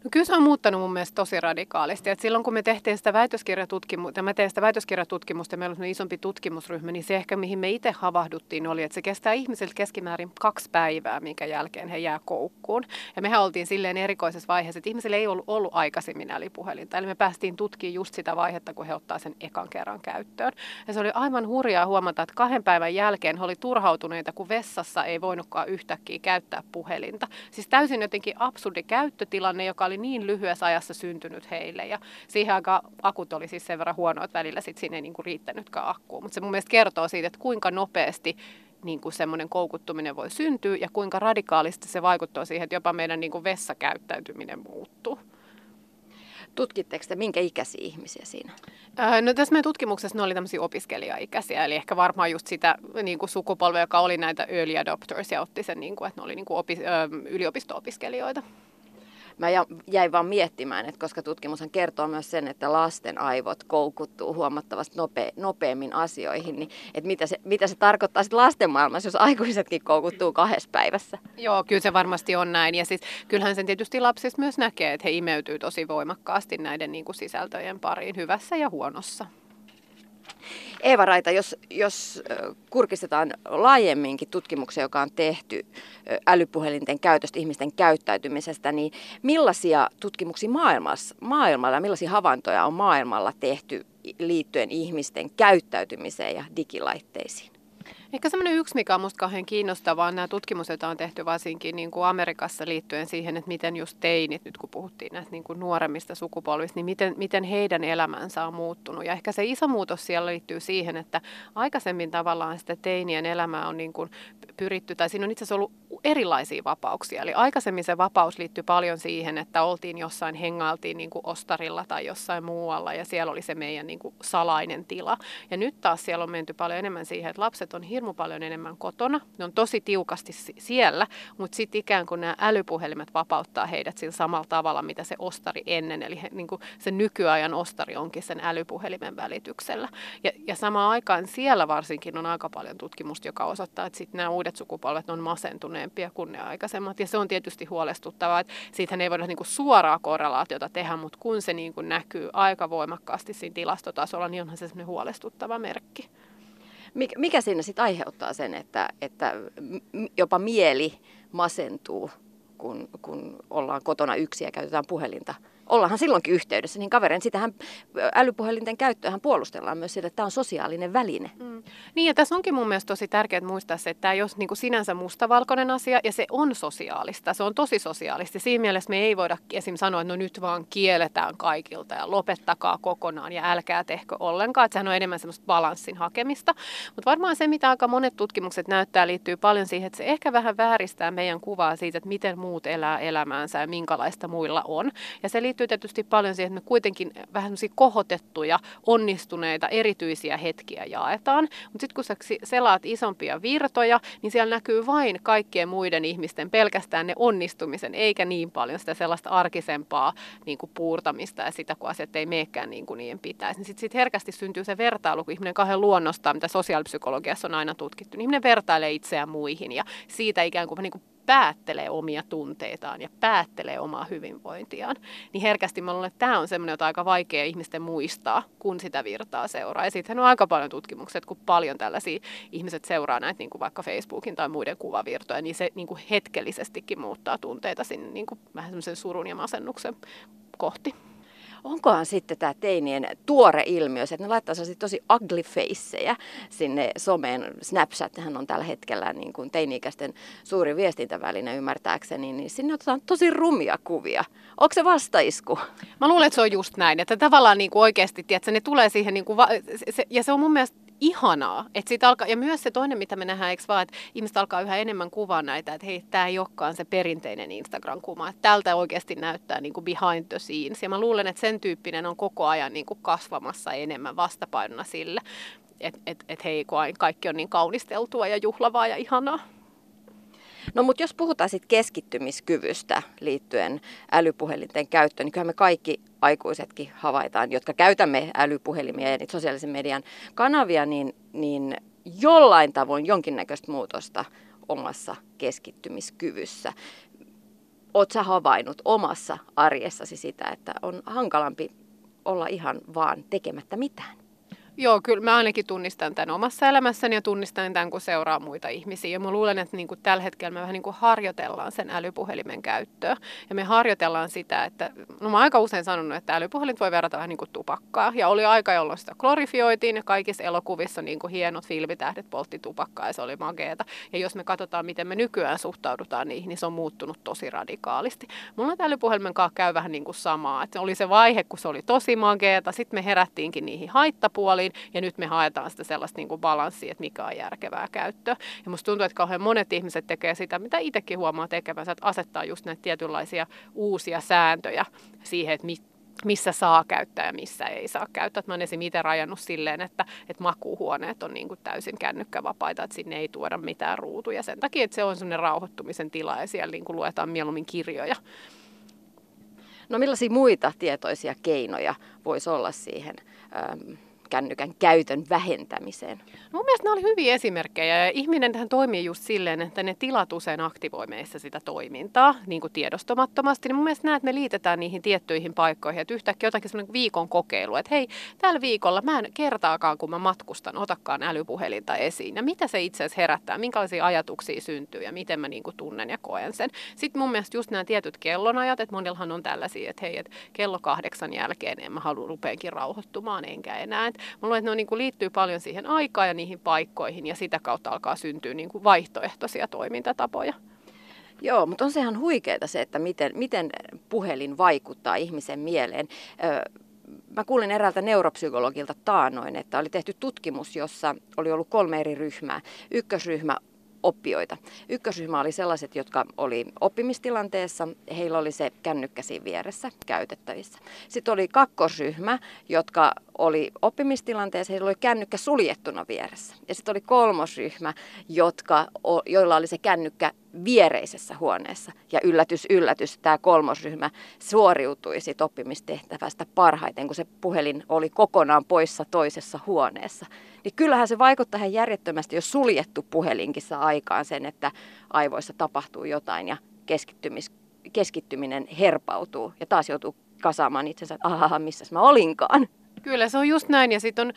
No kyllä se on muuttanut mun mielestä tosi radikaalisti. Et silloin kun me tehtiin sitä väitöskirjatutkimusta, mä tein sitä väitöskirjatutkimusta ja meillä oli isompi tutkimusryhmä, niin se ehkä mihin me itse havahduttiin oli, että se kestää ihmisiltä keskimäärin kaksi päivää, minkä jälkeen he jää koukkuun. Ja mehän oltiin silleen erikoisessa vaiheessa, että ihmisillä ei ollut, ollut aikaisemmin älypuhelinta. Eli me päästiin tutkimaan just sitä vaihetta, kun he ottaa sen ekan kerran käyttöön. Ja se oli aivan hurjaa huomata, että kahden päivän jälkeen he oli turhautuneita, kun vessassa ei voinutkaan yhtäkkiä käyttää puhelinta. Siis täysin jotenkin absurdi käyttötilanne, joka oli niin lyhyessä ajassa syntynyt heille. Ja siihen aikaan akut oli siis sen verran huono, että välillä sit siinä ei niinku riittänytkään akkuun. Mutta se mun mielestä kertoo siitä, että kuinka nopeasti niin kuin semmoinen koukuttuminen voi syntyä ja kuinka radikaalisti se vaikuttaa siihen, että jopa meidän niin kuin vessakäyttäytyminen muuttuu. Tutkitteko te minkä ikäisiä ihmisiä siinä? No tässä meidän tutkimuksessa ne oli tämmöisiä opiskelijaikäisiä, eli ehkä varmaan just sitä niin kuin sukupolvea, joka oli näitä early adopters ja otti sen, niin kuin, että ne oli niin kuin opi, yliopisto-opiskelijoita mä jäin vaan miettimään, että koska tutkimushan kertoo myös sen, että lasten aivot koukuttuu huomattavasti nope, nopeammin asioihin, niin että mitä se, mitä se tarkoittaa sitten lasten maailmassa, jos aikuisetkin koukuttuu kahdessa päivässä? Joo, kyllä se varmasti on näin. Ja siis kyllähän sen tietysti lapsista myös näkee, että he imeytyy tosi voimakkaasti näiden niin kuin sisältöjen pariin hyvässä ja huonossa. Eeva Raita, jos, jos kurkistetaan laajemminkin tutkimuksia, joka on tehty älypuhelinten käytöstä, ihmisten käyttäytymisestä, niin millaisia tutkimuksia maailmassa, maailmalla, millaisia havaintoja on maailmalla tehty liittyen ihmisten käyttäytymiseen ja digilaitteisiin? Ehkä semmoinen yksi, mikä on minusta kauhean kiinnostavaa, on nämä tutkimukset, joita on tehty varsinkin niin kuin Amerikassa liittyen siihen, että miten just teinit, nyt kun puhuttiin näistä niin kuin nuoremmista sukupolvista, niin miten, miten heidän elämänsä on muuttunut. Ja ehkä se iso muutos siellä liittyy siihen, että aikaisemmin tavallaan sitä teinien elämää on niin kuin pyritty, tai siinä on itse asiassa ollut erilaisia vapauksia. Eli aikaisemmin se vapaus liittyy paljon siihen, että oltiin jossain, hengailtiin niin kuin ostarilla tai jossain muualla, ja siellä oli se meidän niin kuin salainen tila. Ja nyt taas siellä on menty paljon enemmän siihen, että lapset on hirmu paljon enemmän kotona. Ne on tosi tiukasti siellä, mutta sitten ikään kuin nämä älypuhelimet vapauttaa heidät sillä samalla tavalla, mitä se ostari ennen. Eli he, niin kuin se nykyajan ostari onkin sen älypuhelimen välityksellä. Ja, ja samaan aikaan siellä varsinkin on aika paljon tutkimusta, joka osoittaa, että sitten nämä uudet sukupolvet on masentuneempia kuin ne aikaisemmat. Ja se on tietysti huolestuttavaa, että siitähän ei voida niin kuin suoraa korrelaatiota tehdä, mutta kun se niin kuin näkyy aika voimakkaasti siinä tilastotasolla, niin onhan se semmoinen huolestuttava merkki. Mikä, mikä siinä sitten aiheuttaa sen, että, että jopa mieli masentuu, kun, kun ollaan kotona yksi ja käytetään puhelinta ollaanhan silloinkin yhteydessä, niin kaverin, sitähän älypuhelinten käyttöähän puolustellaan myös sillä, että tämä on sosiaalinen väline. Mm. Niin ja tässä onkin mun mielestä tosi tärkeää muistaa se, että tämä ei ole niin kuin sinänsä mustavalkoinen asia ja se on sosiaalista, se on tosi sosiaalista. Siinä mielessä me ei voida esim. sanoa, että no nyt vaan kielletään kaikilta ja lopettakaa kokonaan ja älkää tehkö ollenkaan, että sehän on enemmän semmoista balanssin hakemista. Mutta varmaan se, mitä aika monet tutkimukset näyttää, liittyy paljon siihen, että se ehkä vähän vääristää meidän kuvaa siitä, että miten muut elää elämäänsä ja minkälaista muilla on. Ja se liittyy liittyy tietysti paljon siihen, että me kuitenkin vähän kohotettuja, onnistuneita, erityisiä hetkiä jaetaan. Mutta sitten kun sä selaat isompia virtoja, niin siellä näkyy vain kaikkien muiden ihmisten pelkästään ne onnistumisen, eikä niin paljon sitä sellaista arkisempaa niin kuin puurtamista ja sitä, kun asiat ei meekään niin kuin niiden pitäisi. Niin sitten sit herkästi syntyy se vertailu, kun ihminen kahden luonnostaan, mitä sosiaalipsykologiassa on aina tutkittu, niin ihminen vertailee itseään muihin ja siitä ikään kuin, niin kuin päättelee omia tunteitaan ja päättelee omaa hyvinvointiaan, niin herkästi mä luulen, että tämä on semmoinen, jota aika vaikea ihmisten muistaa, kun sitä virtaa seuraa. Ja siitähän on aika paljon tutkimuksia, kun paljon tällaisia ihmiset seuraa näitä niin kuin vaikka Facebookin tai muiden kuvavirtoja, niin se niin kuin hetkellisestikin muuttaa tunteita sinne niin kuin vähän semmoisen surun ja masennuksen kohti onkohan sitten tämä teinien tuore ilmiö, että ne laittaa tosi ugly faceja sinne someen. Snapchat on tällä hetkellä niin kuin teini-ikäisten suuri viestintäväline ymmärtääkseni, niin sinne otetaan tosi rumia kuvia. Onko se vastaisku? Mä luulen, että se on just näin, että tavallaan niin kuin oikeasti, tiedätkö, ne tulee siihen, niin kuin va- se, ja se on mun mielestä ihanaa. Että sit alkaa, ja myös se toinen, mitä me nähdään, eikö vaan, että ihmiset alkaa yhä enemmän kuvaa näitä, että hei, tämä ei olekaan se perinteinen Instagram-kuva. Että tältä oikeasti näyttää niin kuin behind the scenes. Ja mä luulen, että sen tyyppinen on koko ajan niin kuin kasvamassa enemmän vastapainona sille, että et, et hei, kaikki on niin kaunisteltua ja juhlavaa ja ihanaa. No mutta jos puhutaan sitten keskittymiskyvystä liittyen älypuhelinten käyttöön, niin kyllä me kaikki aikuisetkin havaitaan, jotka käytämme älypuhelimia ja niitä sosiaalisen median kanavia, niin, niin jollain tavoin jonkinnäköistä muutosta omassa keskittymiskyvyssä. Oletko sä havainnut omassa arjessasi sitä, että on hankalampi olla ihan vaan tekemättä mitään? Joo, kyllä mä ainakin tunnistan tämän omassa elämässäni ja tunnistan tämän, kun seuraa muita ihmisiä. Ja mä luulen, että niin kuin tällä hetkellä me vähän niin kuin harjoitellaan sen älypuhelimen käyttöä. Ja me harjoitellaan sitä, että no mä aika usein sanonut, että älypuhelin voi verrata vähän niin kuin tupakkaa. Ja oli aika, jolloin sitä glorifioitiin ja kaikissa elokuvissa niin kuin hienot filmitähdet poltti tupakkaa ja se oli mageeta. Ja jos me katsotaan, miten me nykyään suhtaudutaan niihin, niin se on muuttunut tosi radikaalisti. Mulla älypuhelimen kanssa käy vähän niin kuin samaa. Että oli se vaihe, kun se oli tosi mageeta, sitten me herättiinkin niihin haittapuoliin malliin, ja nyt me haetaan sitä sellaista niin kuin balanssia, että mikä on järkevää käyttöä. Ja musta tuntuu, että kauhean monet ihmiset tekee sitä, mitä itsekin huomaa tekevänsä, että asettaa just näitä tietynlaisia uusia sääntöjä siihen, että mit, missä saa käyttää ja missä ei saa käyttää. Mä olen esimerkiksi itse rajannut silleen, että, että makuuhuoneet on niin kuin täysin kännykkävapaita, että sinne ei tuoda mitään ruutuja sen takia, että se on sellainen rauhoittumisen tila ja siellä niin kuin luetaan mieluummin kirjoja. No millaisia muita tietoisia keinoja voisi olla siihen ähm, kännykän käytön vähentämiseen? Mun mielestä nämä oli hyviä esimerkkejä ja ihminen tähän toimii just silleen, että ne tilat usein aktivoi meissä sitä toimintaa niin kuin tiedostamattomasti. Niin mun mielestä näet, että me liitetään niihin tiettyihin paikkoihin, että yhtäkkiä jotakin semmoinen viikon kokeilu, että hei, tällä viikolla mä en kertaakaan, kun mä matkustan, otakaan älypuhelinta esiin. Ja mitä se itse asiassa herättää, minkälaisia ajatuksia syntyy ja miten mä niin kuin tunnen ja koen sen. Sitten mun mielestä just nämä tietyt kellonajat, että monillahan on tällaisia, että hei, että kello kahdeksan jälkeen en mä halua rupeenkin rauhoittumaan enkä enää. Et mä luulen, että ne on, niin kuin, liittyy paljon siihen aikaan ja niihin paikkoihin ja sitä kautta alkaa syntyä niin kuin vaihtoehtoisia toimintatapoja. Joo, mutta on sehan huikeeta se, että miten, miten puhelin vaikuttaa ihmisen mieleen. mä kuulin eräältä neuropsykologilta taanoin, että oli tehty tutkimus, jossa oli ollut kolme eri ryhmää. Ykkösryhmä oppijoita. Ykkösryhmä oli sellaiset, jotka oli oppimistilanteessa, heillä oli se kännykkä siinä vieressä käytettävissä. Sitten oli kakkosryhmä, jotka oli oppimistilanteessa, heillä oli kännykkä suljettuna vieressä. Ja sitten oli kolmosryhmä, jotka, joilla oli se kännykkä viereisessä huoneessa. Ja yllätys, yllätys, tämä kolmosryhmä suoriutui siitä oppimistehtävästä parhaiten, kun se puhelin oli kokonaan poissa toisessa huoneessa. Niin kyllähän se vaikuttaa ihan järjettömästi, jos suljettu puhelinkin saa aikaan sen, että aivoissa tapahtuu jotain ja keskittymis, keskittyminen herpautuu. Ja taas joutuu kasaamaan itsensä, että ahaha, missä mä olinkaan. Kyllä, se on just näin. Ja sitten on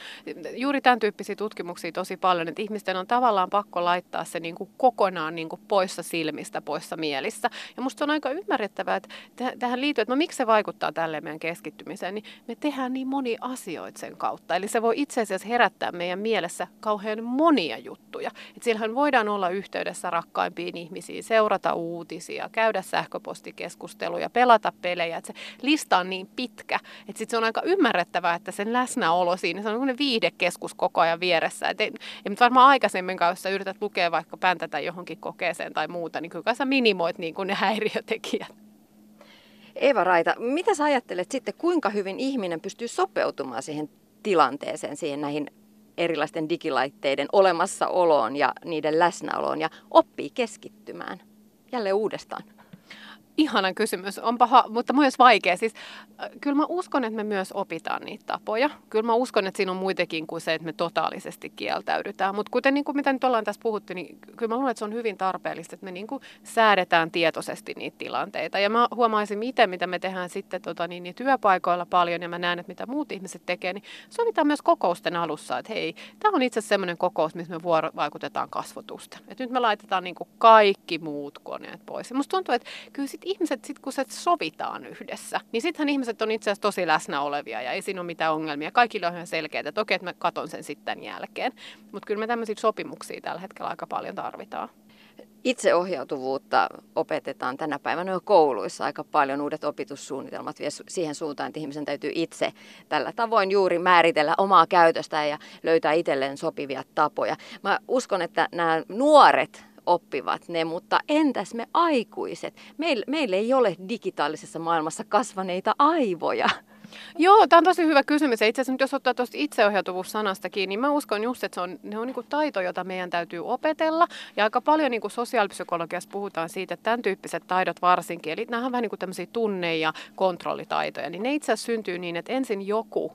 juuri tämän tyyppisiä tutkimuksia tosi paljon, että ihmisten on tavallaan pakko laittaa se niin kuin kokonaan niin kuin poissa silmistä, poissa mielissä. Ja musta on aika ymmärrettävää, että tähän liittyy, että no miksi se vaikuttaa tälle meidän keskittymiseen, niin me tehdään niin moni asioita sen kautta. Eli se voi itse asiassa herättää meidän mielessä kauhean monia juttuja. Että sillähän voidaan olla yhteydessä rakkaimpiin ihmisiin, seurata uutisia, käydä sähköpostikeskustuja, pelata pelejä. Että se lista on niin pitkä, että sitten se on aika ymmärrettävää, että se läsnäolo siinä, se on niin viihdekeskus koko ajan vieressä. Et ei, ei varmaan aikaisemmin, jos sä yrität lukea vaikka päntätä johonkin kokeeseen tai muuta, niin kyllä sä minimoit niin kuin ne häiriötekijät. Eva Raita, mitä sä ajattelet sitten, kuinka hyvin ihminen pystyy sopeutumaan siihen tilanteeseen, siihen näihin erilaisten digilaitteiden olemassaoloon ja niiden läsnäoloon ja oppii keskittymään jälleen uudestaan? Ihana kysymys, on paha, mutta myös vaikea. Siis, äh, kyllä mä uskon, että me myös opitaan niitä tapoja. Kyllä mä uskon, että siinä on muitakin kuin se, että me totaalisesti kieltäydytään. Mutta kuten niin kuin mitä nyt ollaan tässä puhuttu, niin kyllä mä luulen, että se on hyvin tarpeellista, että me niin kuin säädetään tietoisesti niitä tilanteita. Ja mä huomaisin miten, mitä me tehdään sitten tota, niin, niin työpaikoilla paljon, ja mä näen, että mitä muut ihmiset tekee, niin sovitaan myös kokousten alussa, että hei, tämä on itse asiassa semmoinen kokous, missä me vuorovaikutetaan kasvotusten. Että nyt me laitetaan niin kuin kaikki muut koneet pois. Ja musta tuntuu, että kyllä sit ihmiset, sit kun se sovitaan yhdessä, niin sittenhän ihmiset on itse asiassa tosi läsnä olevia ja ei siinä ole mitään ongelmia. Kaikille on ihan selkeää, että okei, että mä katon sen sitten jälkeen. Mutta kyllä me tämmöisiä sopimuksia tällä hetkellä aika paljon tarvitaan. Itseohjautuvuutta opetetaan tänä päivänä jo kouluissa aika paljon. Uudet opetussuunnitelmat vie siihen suuntaan, että ihmisen täytyy itse tällä tavoin juuri määritellä omaa käytöstä ja löytää itselleen sopivia tapoja. Mä uskon, että nämä nuoret oppivat ne, mutta entäs me aikuiset? Meillä, meillä ei ole digitaalisessa maailmassa kasvaneita aivoja. Joo, tämä on tosi hyvä kysymys. Itse asiassa nyt jos ottaa tuosta itseohjautuvuussanastakin, kiinni, niin mä uskon just, että se on, ne on niin taito, jota meidän täytyy opetella. Ja aika paljon niin sosiaalipsykologiassa puhutaan siitä, että tämän tyyppiset taidot varsinkin, eli nämä on vähän niin kuin tämmöisiä tunne- ja kontrollitaitoja, niin ne itse asiassa syntyy niin, että ensin joku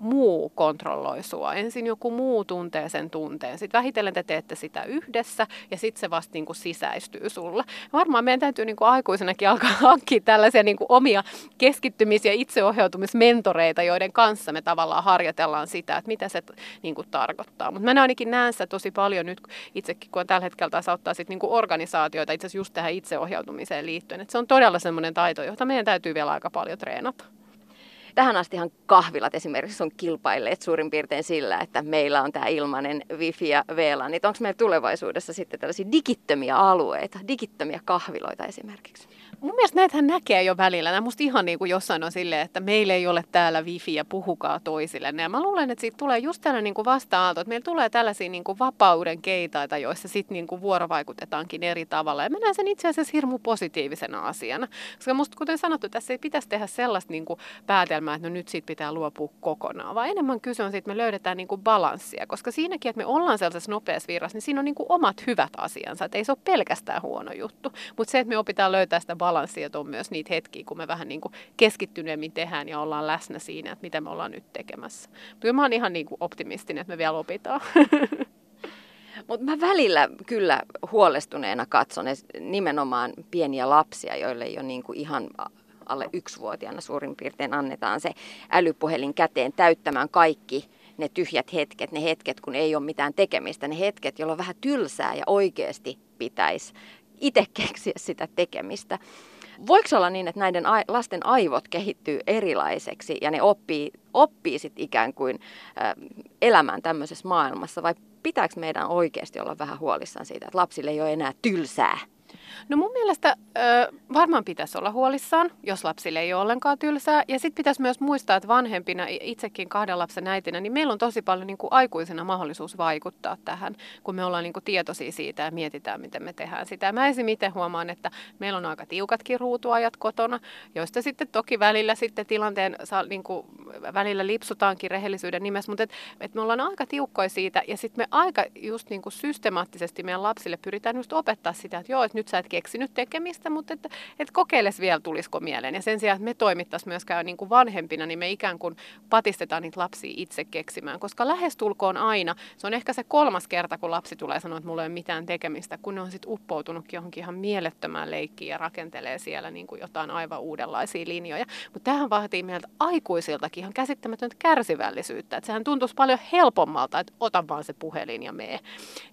muu kontrolloi sua. Ensin joku muu tuntee sen tunteen. Sitten vähitellen te teette sitä yhdessä ja sitten se vasta niin kuin sisäistyy sulle. Varmaan meidän täytyy niin kuin aikuisenakin alkaa <laughs> hankkia tällaisia niin kuin omia keskittymis- ja itseohjautumismentoreita, joiden kanssa me tavallaan harjoitellaan sitä, että mitä se niin kuin tarkoittaa. Mutta mä ainakin näen sitä tosi paljon nyt itsekin, kun tällä hetkellä taas auttaa sit niin kuin organisaatioita itse asiassa just tähän itseohjautumiseen liittyen. Et se on todella semmoinen taito, jota meidän täytyy vielä aika paljon treenata. Tähän astihan kahvilat esimerkiksi on kilpailleet suurin piirtein sillä, että meillä on tämä ilmainen wifi ja VLAN. Onko meillä tulevaisuudessa sitten tällaisia digittömiä alueita, digittömiä kahviloita esimerkiksi? Mun mielestä näitähän näkee jo välillä. Nämä musta ihan niin kuin jossain on silleen, että meillä ei ole täällä wifi ja puhukaa toisille. Ja mä luulen, että siitä tulee just tällainen niin kuin vasta-aalto, että meillä tulee tällaisia niin kuin vapauden keitaita, joissa sitten niin kuin vuorovaikutetaankin eri tavalla. Ja mä näen sen itse asiassa hirmu positiivisena asiana. Koska musta, kuten sanottu, tässä ei pitäisi tehdä sellaista niin kuin päätelmää, että no nyt siitä pitää luopua kokonaan, vaan enemmän kyse on siitä, että me löydetään niin kuin balanssia. Koska siinäkin, että me ollaan sellaisessa nopeassa virrassa, niin siinä on niin kuin omat hyvät asiansa. Että ei se ole pelkästään huono juttu. Mutta se, että me opitaan löytää sitä balanssia, että on myös niitä hetkiä, kun me vähän niin kuin keskittyneemmin tehdään ja ollaan läsnä siinä, että mitä me ollaan nyt tekemässä. Mutta mä oon ihan niin kuin optimistinen, että me vielä opitaan. <laughs> Mutta mä välillä kyllä huolestuneena katson nimenomaan pieniä lapsia, joille jo niin kuin ihan alle yksivuotiaana suurin piirtein annetaan se älypuhelin käteen täyttämään kaikki ne tyhjät hetket, ne hetket, kun ei ole mitään tekemistä, ne hetket, jolloin vähän tylsää ja oikeasti pitäisi itse keksiä sitä tekemistä. Voiko olla niin, että näiden lasten aivot kehittyy erilaiseksi ja ne oppii, oppii sit ikään kuin elämään tämmöisessä maailmassa vai pitääkö meidän oikeasti olla vähän huolissaan siitä, että lapsille ei ole enää tylsää? No mun mielestä ö, varmaan pitäisi olla huolissaan, jos lapsille ei ole ollenkaan tylsää. Ja sitten pitäisi myös muistaa, että vanhempina, itsekin kahden lapsen äitinä, niin meillä on tosi paljon niin kuin aikuisena mahdollisuus vaikuttaa tähän, kun me ollaan niin kuin tietoisia siitä ja mietitään, miten me tehdään sitä. Mä esim. itse huomaan, että meillä on aika tiukatkin ruutuajat kotona, joista sitten toki välillä sitten tilanteen niin kuin, välillä lipsutaankin rehellisyyden nimessä, mutta et, et me ollaan aika tiukkoja siitä ja sitten me aika just niin kuin systemaattisesti meidän lapsille pyritään just opettaa sitä, että joo, että nyt sä et keksinyt tekemistä, mutta että, että kokeiles vielä tulisiko mieleen. Ja sen sijaan, että me toimittaisiin myöskään niin kuin vanhempina, niin me ikään kuin patistetaan niitä lapsia itse keksimään. Koska lähestulkoon aina, se on ehkä se kolmas kerta, kun lapsi tulee sanoa, että mulla ei ole mitään tekemistä, kun ne on sitten uppoutunutkin johonkin ihan mielettömään leikkiin ja rakentelee siellä niin kuin jotain aivan uudenlaisia linjoja. Mutta tähän vaatii meiltä aikuisiltakin ihan käsittämätöntä kärsivällisyyttä. Että sehän tuntuisi paljon helpommalta, että ota vaan se puhelin ja mee.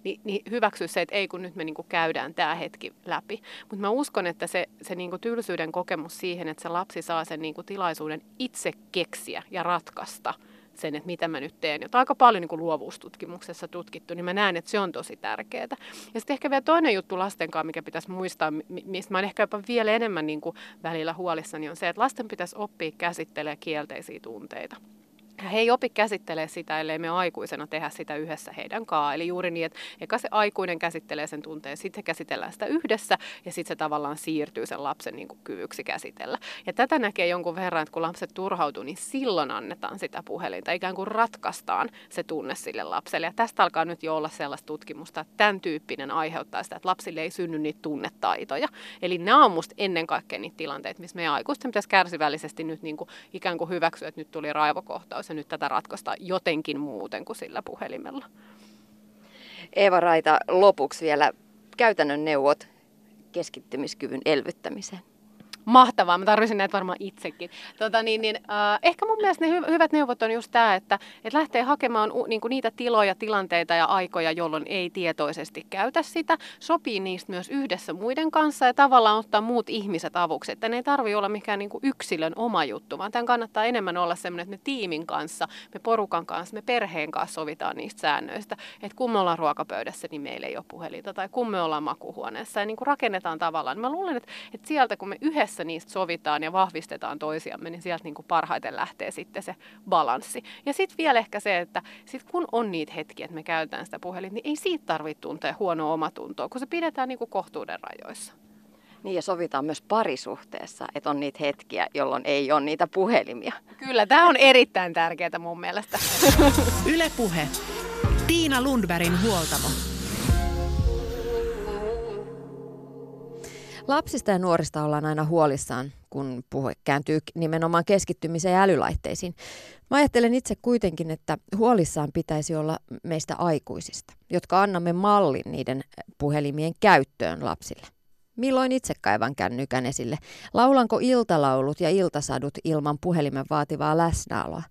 Ni, niin hyväksy se, että ei kun nyt me niin kuin käydään tämä hetki läpi. Mutta mä uskon, että se, se niinku tylsyyden kokemus siihen, että se lapsi saa sen niinku tilaisuuden itse keksiä ja ratkaista sen, että mitä mä nyt teen, jota aika paljon niin kuin luovuustutkimuksessa tutkittu, niin mä näen, että se on tosi tärkeää. Ja sitten ehkä vielä toinen juttu lasten kanssa, mikä pitäisi muistaa, mistä mä olen ehkä jopa vielä enemmän niin kuin välillä huolissani, on se, että lasten pitäisi oppia käsittelemään kielteisiä tunteita he ei opi käsittelee sitä, ellei me aikuisena tehdä sitä yhdessä heidän kanssaan. Eli juuri niin, että eka se aikuinen käsittelee sen tunteen, sitten käsitellään sitä yhdessä ja sitten se tavallaan siirtyy sen lapsen niin kuin kyvyksi käsitellä. Ja tätä näkee jonkun verran, että kun lapset turhautuu, niin silloin annetaan sitä puhelinta, ikään kuin ratkaistaan se tunne sille lapselle. Ja tästä alkaa nyt jo olla sellaista tutkimusta, että tämän tyyppinen aiheuttaa sitä, että lapsille ei synny niitä tunnetaitoja. Eli nämä on musta ennen kaikkea niitä tilanteita, missä meidän aikuisten pitäisi kärsivällisesti nyt niin kuin ikään kuin hyväksyä, että nyt tuli raivokohtaus se nyt tätä ratkaista jotenkin muuten kuin sillä puhelimella. Eeva Raita, lopuksi vielä käytännön neuvot keskittymiskyvyn elvyttämiseen. Mahtavaa, mä tarvitsin näitä varmaan itsekin. Tota, niin, niin, äh, ehkä mun mielestä ne hy- hyvät neuvot on just tämä, että, että lähtee hakemaan u, niin kuin niitä tiloja, tilanteita ja aikoja, jolloin ei tietoisesti käytä sitä. Sopii niistä myös yhdessä muiden kanssa ja tavallaan ottaa muut ihmiset avuksi. Että ne ei tarvitse olla mikään niin kuin yksilön oma juttu, vaan tämän kannattaa enemmän olla sellainen, että me tiimin kanssa, me porukan kanssa, me perheen kanssa sovitaan niistä säännöistä. Että kun me ollaan ruokapöydässä, niin meillä ei ole puhelinta tai kun me ollaan makuhuoneessa ja niin kuin rakennetaan tavallaan. Mä luulen, että, että sieltä kun me yhdessä yhdessä niistä sovitaan ja vahvistetaan toisiamme, niin sieltä niin kuin parhaiten lähtee sitten se balanssi. Ja sitten vielä ehkä se, että sit kun on niitä hetkiä, että me käytetään sitä puhelinta, niin ei siitä tarvitse tuntea huonoa omatuntoa, kun se pidetään niin kuin kohtuuden rajoissa. Niin ja sovitaan myös parisuhteessa, että on niitä hetkiä, jolloin ei ole niitä puhelimia. Kyllä, tämä on erittäin tärkeää mun mielestä. <laughs> Ylepuhe. Tiina Lundbergin huoltamo. Lapsista ja nuorista ollaan aina huolissaan, kun puhe kääntyy nimenomaan keskittymiseen ja älylaitteisiin. Mä ajattelen itse kuitenkin, että huolissaan pitäisi olla meistä aikuisista, jotka annamme mallin niiden puhelimien käyttöön lapsille. Milloin itse kaivan kännykän esille? Laulanko iltalaulut ja iltasadut ilman puhelimen vaativaa läsnäoloa?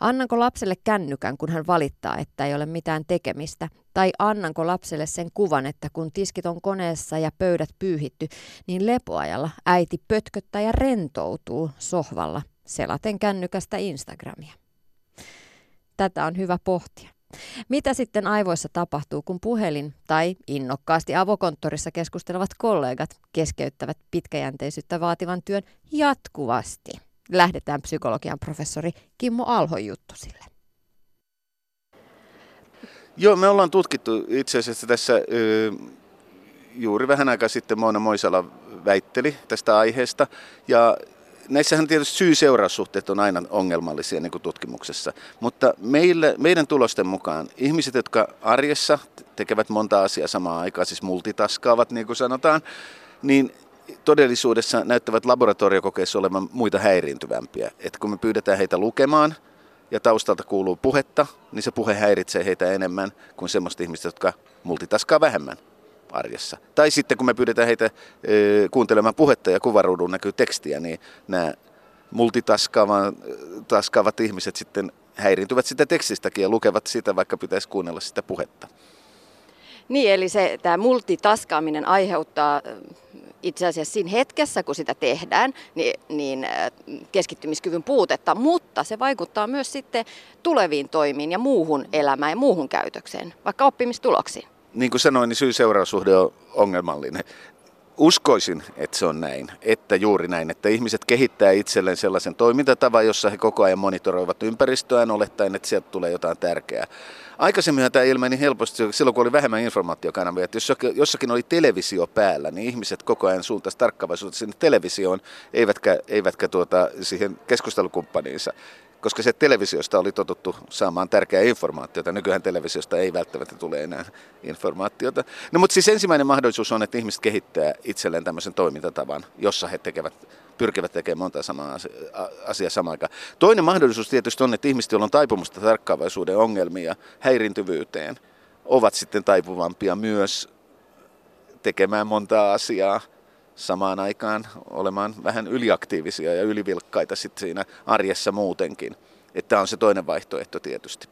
Annanko lapselle kännykän, kun hän valittaa, että ei ole mitään tekemistä? Tai annanko lapselle sen kuvan, että kun tiskit on koneessa ja pöydät pyyhitty, niin lepoajalla äiti pötköttää ja rentoutuu sohvalla selaten kännykästä Instagramia? Tätä on hyvä pohtia. Mitä sitten aivoissa tapahtuu, kun puhelin tai innokkaasti avokonttorissa keskustelevat kollegat keskeyttävät pitkäjänteisyyttä vaativan työn jatkuvasti? Lähdetään psykologian professori Kimmo Alhon juttusille. Joo, me ollaan tutkittu itse asiassa tässä juuri vähän aikaa sitten Moona Moisala väitteli tästä aiheesta. Ja näissähän tietysti syy-seuraussuhteet on aina ongelmallisia niin kuin tutkimuksessa, mutta meille, meidän tulosten mukaan ihmiset, jotka arjessa tekevät monta asiaa samaan aikaan, siis multitaskaavat niin kuin sanotaan, niin todellisuudessa näyttävät laboratoriokokeissa olevan muita häiriintyvämpiä. Että kun me pyydetään heitä lukemaan ja taustalta kuuluu puhetta, niin se puhe häiritsee heitä enemmän kuin semmoista ihmistä, jotka multitaskaa vähemmän arjessa. Tai sitten kun me pyydetään heitä kuuntelemaan puhetta ja kuvaruudun näkyy tekstiä, niin nämä multitaskaavat ihmiset sitten häiriintyvät sitä tekstistäkin ja lukevat sitä, vaikka pitäisi kuunnella sitä puhetta. Niin, eli se, tämä multitaskaaminen aiheuttaa itse asiassa siinä hetkessä, kun sitä tehdään, niin, niin keskittymiskyvyn puutetta, mutta se vaikuttaa myös sitten tuleviin toimiin ja muuhun elämään ja muuhun käytökseen, vaikka oppimistuloksiin niin kuin sanoin, niin syy-seuraussuhde on ongelmallinen. Uskoisin, että se on näin, että juuri näin, että ihmiset kehittää itselleen sellaisen toimintatavan, jossa he koko ajan monitoroivat ympäristöään olettaen, että sieltä tulee jotain tärkeää. Aikaisemmin tämä ilmeni helposti silloin, kun oli vähemmän informaatiokanavia, että jos jossakin oli televisio päällä, niin ihmiset koko ajan suuntaisi tarkkaavaisuutta sinne televisioon, eivätkä, eivätkä tuota, siihen keskustelukumppaniinsa koska se televisiosta oli totuttu saamaan tärkeää informaatiota. Nykyään televisiosta ei välttämättä tule enää informaatiota. No mutta siis ensimmäinen mahdollisuus on, että ihmiset kehittää itselleen tämmöisen toimintatavan, jossa he tekevät, pyrkivät tekemään monta samaa asiaa samaan aikaan. Toinen mahdollisuus tietysti on, että ihmiset, joilla on taipumusta tarkkaavaisuuden ongelmia, häirintyvyyteen, ovat sitten taipuvampia myös tekemään monta asiaa samaan aikaan olemaan vähän yliaktiivisia ja ylivilkkaita sitten siinä arjessa muutenkin. Että on se toinen vaihtoehto tietysti.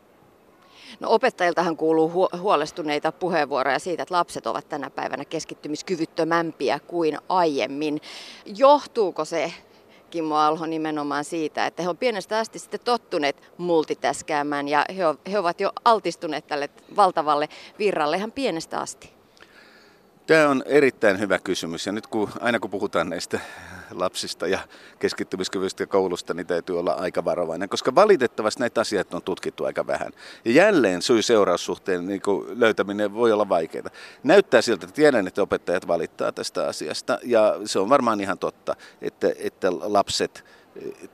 No opettajiltahan kuuluu huolestuneita puheenvuoroja siitä, että lapset ovat tänä päivänä keskittymiskyvyttömämpiä kuin aiemmin. Johtuuko se Kimmo Alho nimenomaan siitä, että he on pienestä asti sitten tottuneet multitaskäämään ja he ovat jo altistuneet tälle valtavalle virralle ihan pienestä asti? Tämä on erittäin hyvä kysymys ja nyt kun, aina kun puhutaan näistä lapsista ja keskittymiskyvystä ja koulusta, niin täytyy olla aika varovainen, koska valitettavasti näitä asioita on tutkittu aika vähän. Ja jälleen syy-seuraussuhteen niin löytäminen voi olla vaikeaa. Näyttää siltä, että tiedän, että opettajat valittaa tästä asiasta ja se on varmaan ihan totta, että, että lapset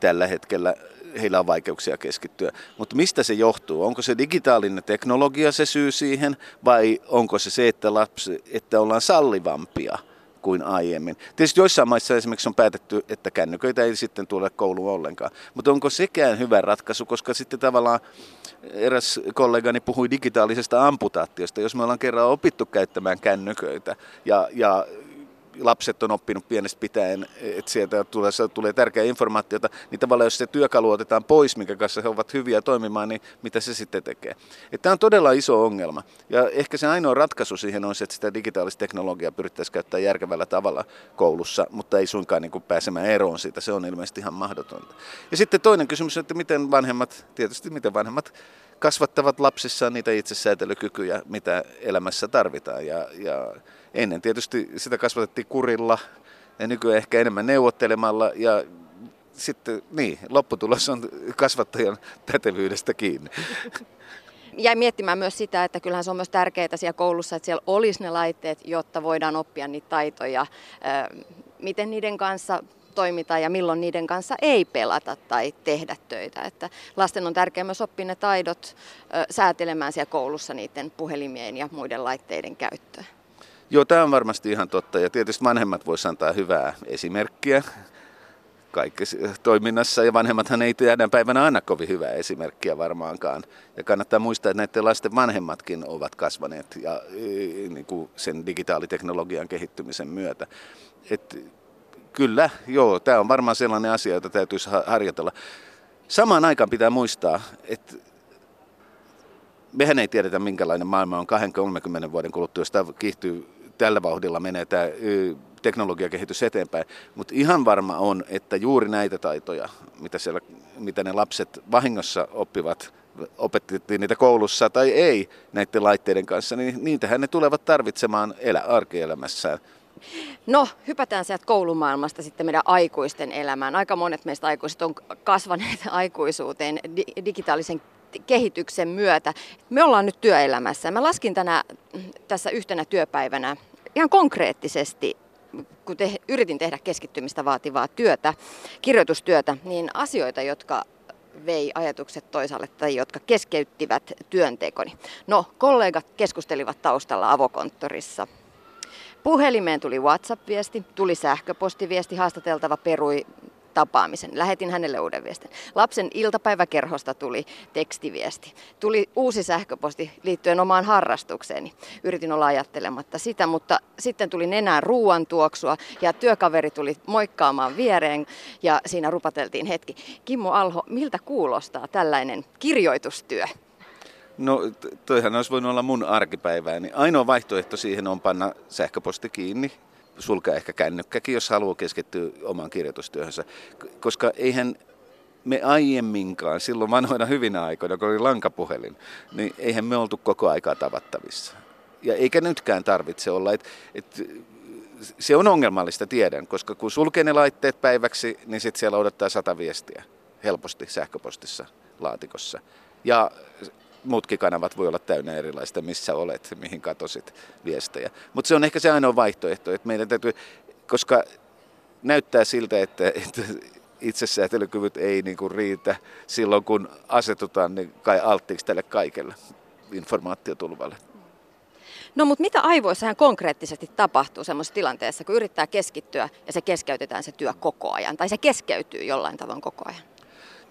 tällä hetkellä heillä on vaikeuksia keskittyä. Mutta mistä se johtuu? Onko se digitaalinen teknologia se syy siihen vai onko se se, että, lapsi, että ollaan sallivampia kuin aiemmin? Tietysti joissain maissa esimerkiksi on päätetty, että kännyköitä ei sitten tule kouluun ollenkaan. Mutta onko sekään hyvä ratkaisu, koska sitten tavallaan eräs kollegani puhui digitaalisesta amputaatiosta. Jos me ollaan kerran opittu käyttämään kännyköitä ja, ja lapset on oppinut pienestä pitäen, että sieltä tulee, tulee tärkeää informaatiota, niin tavallaan jos se työkalu otetaan pois, minkä kanssa he ovat hyviä toimimaan, niin mitä se sitten tekee? Että tämä on todella iso ongelma. Ja ehkä se ainoa ratkaisu siihen on se, että sitä digitaalista teknologiaa pyrittäisiin käyttää järkevällä tavalla koulussa, mutta ei suinkaan niin kuin pääsemään eroon siitä. Se on ilmeisesti ihan mahdotonta. Ja sitten toinen kysymys, että miten vanhemmat, tietysti miten vanhemmat kasvattavat lapsissaan niitä itsesäätelykykyjä, mitä elämässä tarvitaan. Ja, ja ennen tietysti sitä kasvatettiin kurilla ja nykyään ehkä enemmän neuvottelemalla ja sitten niin, lopputulos on kasvattajan pätevyydestä kiinni. Jäi miettimään myös sitä, että kyllähän se on myös tärkeää siellä koulussa, että siellä olisi ne laitteet, jotta voidaan oppia niitä taitoja, miten niiden kanssa toimitaan ja milloin niiden kanssa ei pelata tai tehdä töitä. Että lasten on tärkeää myös oppia ne taidot säätelemään siellä koulussa niiden puhelimien ja muiden laitteiden käyttöä. Joo, tämä on varmasti ihan totta ja tietysti vanhemmat voisivat antaa hyvää esimerkkiä kaikessa toiminnassa ja vanhemmathan ei tänä päivänä anna kovin hyvää esimerkkiä varmaankaan. Ja kannattaa muistaa, että näiden lasten vanhemmatkin ovat kasvaneet ja, niin kuin sen digitaaliteknologian kehittymisen myötä. Et, kyllä, joo, tämä on varmaan sellainen asia, jota täytyisi harjoitella. Samaan aikaan pitää muistaa, että mehän ei tiedetä, minkälainen maailma on 20-30 vuoden kuluttua, jos tämä kiihtyy tällä vauhdilla menee tämä teknologiakehitys eteenpäin. Mutta ihan varma on, että juuri näitä taitoja, mitä, siellä, mitä ne lapset vahingossa oppivat, opetettiin niitä koulussa tai ei näiden laitteiden kanssa, niin niitähän ne tulevat tarvitsemaan elä, arkielämässään. No, hypätään sieltä koulumaailmasta sitten meidän aikuisten elämään. Aika monet meistä aikuiset on kasvaneet <laughs> aikuisuuteen digitaalisen kehityksen myötä. Me ollaan nyt työelämässä. Mä laskin tänä, tässä yhtenä työpäivänä ihan konkreettisesti kun te, yritin tehdä keskittymistä vaativaa työtä, kirjoitustyötä, niin asioita, jotka vei ajatukset toisaalle tai jotka keskeyttivät työntekoni. No, kollegat keskustelivat taustalla avokonttorissa. Puhelimeen tuli WhatsApp-viesti, tuli sähköpostiviesti, haastateltava perui tapaamisen. Lähetin hänelle uuden viestin. Lapsen iltapäiväkerhosta tuli tekstiviesti. Tuli uusi sähköposti liittyen omaan harrastukseeni. Yritin olla ajattelematta sitä, mutta sitten tuli nenään ruuan tuoksua ja työkaveri tuli moikkaamaan viereen ja siinä rupateltiin hetki. Kimmo Alho, miltä kuulostaa tällainen kirjoitustyö? No toihan olisi voinut olla mun arkipäivääni. Ainoa vaihtoehto siihen on panna sähköposti kiinni sulkea ehkä kännykkäkin, jos haluaa keskittyä omaan kirjoitustyöhönsä. Koska eihän me aiemminkaan, silloin vanhoina hyvinä aikoina, kun oli lankapuhelin, niin eihän me oltu koko aikaa tavattavissa. Ja eikä nytkään tarvitse olla. Et, et, se on ongelmallista, tiedän, koska kun sulkee ne laitteet päiväksi, niin sitten siellä odottaa sata viestiä helposti sähköpostissa laatikossa. Ja muutkin kanavat voi olla täynnä erilaista, missä olet, mihin katosit viestejä. Mutta se on ehkä se ainoa vaihtoehto, että meidän täytyy, koska näyttää siltä, että, että itsesäätelykyvyt ei niin kuin riitä silloin, kun asetutaan niin kai alttiiksi tälle kaikelle informaatiotulvalle. No mutta mitä aivoissa ihan konkreettisesti tapahtuu semmoisessa tilanteessa, kun yrittää keskittyä ja se keskeytetään se työ koko ajan, tai se keskeytyy jollain tavoin koko ajan?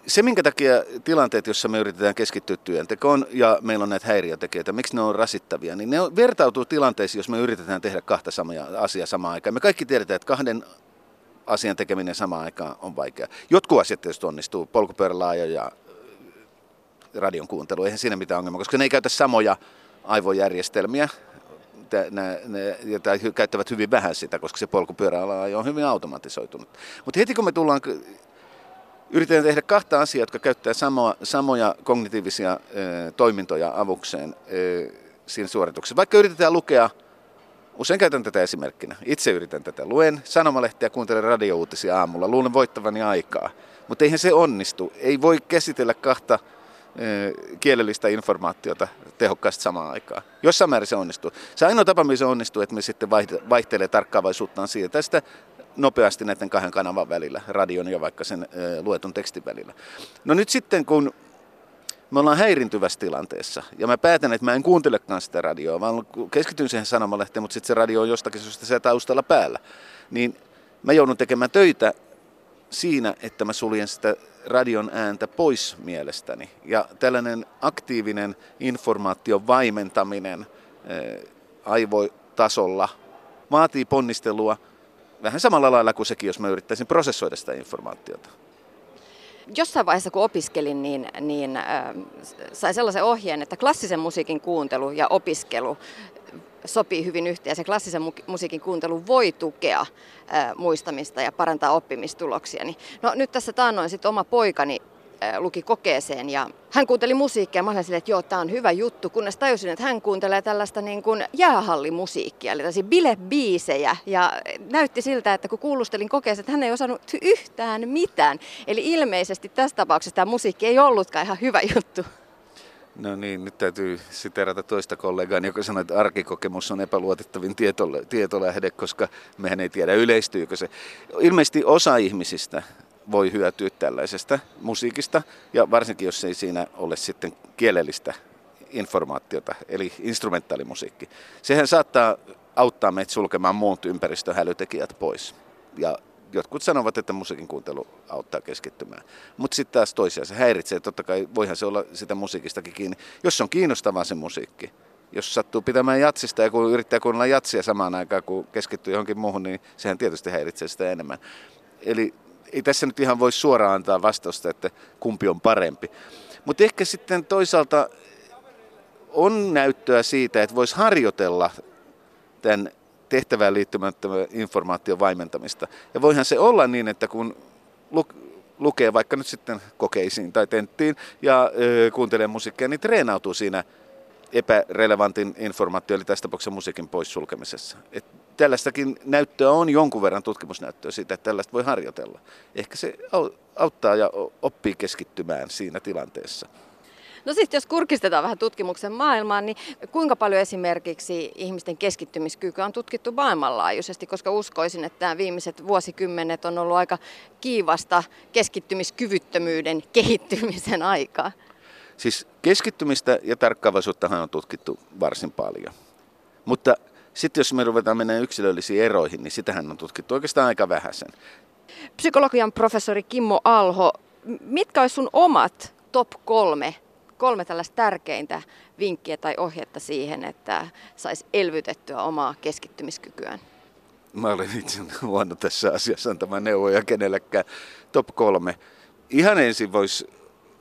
Se, minkä takia tilanteet, jossa me yritetään keskittyä työntekoon ja meillä on näitä häiriötekijöitä, miksi ne on rasittavia, niin ne vertautuu tilanteisiin, jos me yritetään tehdä kahta samaa asiaa samaan aikaan. Me kaikki tiedetään, että kahden asian tekeminen samaan aikaan on vaikeaa. Jotkut asiat tietysti onnistuu, polkupyörälaajo ja radion kuuntelu, eihän siinä mitään ongelmaa, koska ne ei käytä samoja aivojärjestelmiä, ne, ne, ne käyttävät hyvin vähän sitä, koska se polkupyöräala on hyvin automatisoitunut. Mutta heti kun me tullaan Yritetään tehdä kahta asiaa, jotka käyttää samoa, samoja kognitiivisia ö, toimintoja avukseen ö, siinä suorituksessa. Vaikka yritetään lukea, usein käytän tätä esimerkkinä, itse yritän tätä, luen sanomalehtiä, kuuntelen radiouutisia aamulla, luulen voittavani aikaa. Mutta eihän se onnistu. Ei voi käsitellä kahta ö, kielellistä informaatiota tehokkaasti samaan aikaan. Jossain määrin se onnistuu. Se ainoa tapa, missä se onnistuu, että me sitten vaihtelee tarkkaavaisuuttaan siitä. Tästä nopeasti näiden kahden kanavan välillä, radion ja vaikka sen luetun tekstin välillä. No nyt sitten kun me ollaan häirintyvässä tilanteessa ja mä päätän, että mä en kuuntelekaan sitä radioa, vaan keskityn siihen sanomalehteen, mutta sitten se radio on jostakin syystä siellä taustalla päällä, niin mä joudun tekemään töitä siinä, että mä suljen sitä radion ääntä pois mielestäni. Ja tällainen aktiivinen informaation vaimentaminen aivotasolla vaatii ponnistelua – vähän samalla lailla kuin sekin, jos mä yrittäisin prosessoida sitä informaatiota. Jossain vaiheessa, kun opiskelin, niin, niin äh, sai sellaisen ohjeen, että klassisen musiikin kuuntelu ja opiskelu sopii hyvin yhteen. Se klassisen musiikin kuuntelu voi tukea äh, muistamista ja parantaa oppimistuloksia. No nyt tässä taannoin sitten oma poikani luki kokeeseen ja hän kuunteli musiikkia. Mä olin silleen, että joo, tää on hyvä juttu, kunnes tajusin, että hän kuuntelee tällaista niin kuin jäähallimusiikkia, eli tällaisia bilebiisejä. Ja näytti siltä, että kun kuulustelin kokeeseen, että hän ei osannut yhtään mitään. Eli ilmeisesti tässä tapauksessa tämä musiikki ei ollutkaan ihan hyvä juttu. No niin, nyt täytyy siterata toista kollegaa, joka sanoi, että arkikokemus on epäluotettavin tietolähde, koska mehän ei tiedä yleistyykö se. Ilmeisesti osa ihmisistä voi hyötyä tällaisesta musiikista, ja varsinkin jos ei siinä ole sitten kielellistä informaatiota, eli instrumentaalimusiikki. Sehän saattaa auttaa meitä sulkemaan muut ympäristöhälytekijät pois. Ja jotkut sanovat, että musiikin kuuntelu auttaa keskittymään. Mutta sitten taas toisia se häiritsee. Totta kai voihan se olla sitä musiikistakin kiinni. Jos on kiinnostavaa se musiikki, jos sattuu pitämään jatsista ja kun yrittää kuunnella jatsia samaan aikaan, kun keskittyy johonkin muuhun, niin sehän tietysti häiritsee sitä enemmän. Eli ei tässä nyt ihan voi suoraan antaa vastausta, että kumpi on parempi. Mutta ehkä sitten toisaalta on näyttöä siitä, että voisi harjoitella tämän tehtävään liittymättömän informaation vaimentamista. Ja voihan se olla niin, että kun lukee vaikka nyt sitten kokeisiin tai tenttiin ja ö, kuuntelee musiikkia, niin treenautuu siinä epärelevantin informaatio, eli tästä tapauksessa musiikin poissulkemisessa. Et tällaistakin näyttöä on jonkun verran tutkimusnäyttöä siitä, että tällaista voi harjoitella. Ehkä se auttaa ja oppii keskittymään siinä tilanteessa. No sitten jos kurkistetaan vähän tutkimuksen maailmaan, niin kuinka paljon esimerkiksi ihmisten keskittymiskyky on tutkittu maailmanlaajuisesti, koska uskoisin, että nämä viimeiset vuosikymmenet on ollut aika kiivasta keskittymiskyvyttömyyden <laughs> kehittymisen aikaa. Siis keskittymistä ja tarkkaavaisuuttahan on tutkittu varsin paljon. Mutta sitten jos me ruvetaan mennä yksilöllisiin eroihin, niin sitähän on tutkittu oikeastaan aika vähäisen. Psykologian professori Kimmo Alho, mitkä olisi sun omat top kolme, kolme tällaista tärkeintä vinkkiä tai ohjetta siihen, että saisi elvytettyä omaa keskittymiskykyään? Mä olen itse huono tässä asiassa antamaan neuvoja kenellekään. Top kolme. Ihan ensin voisi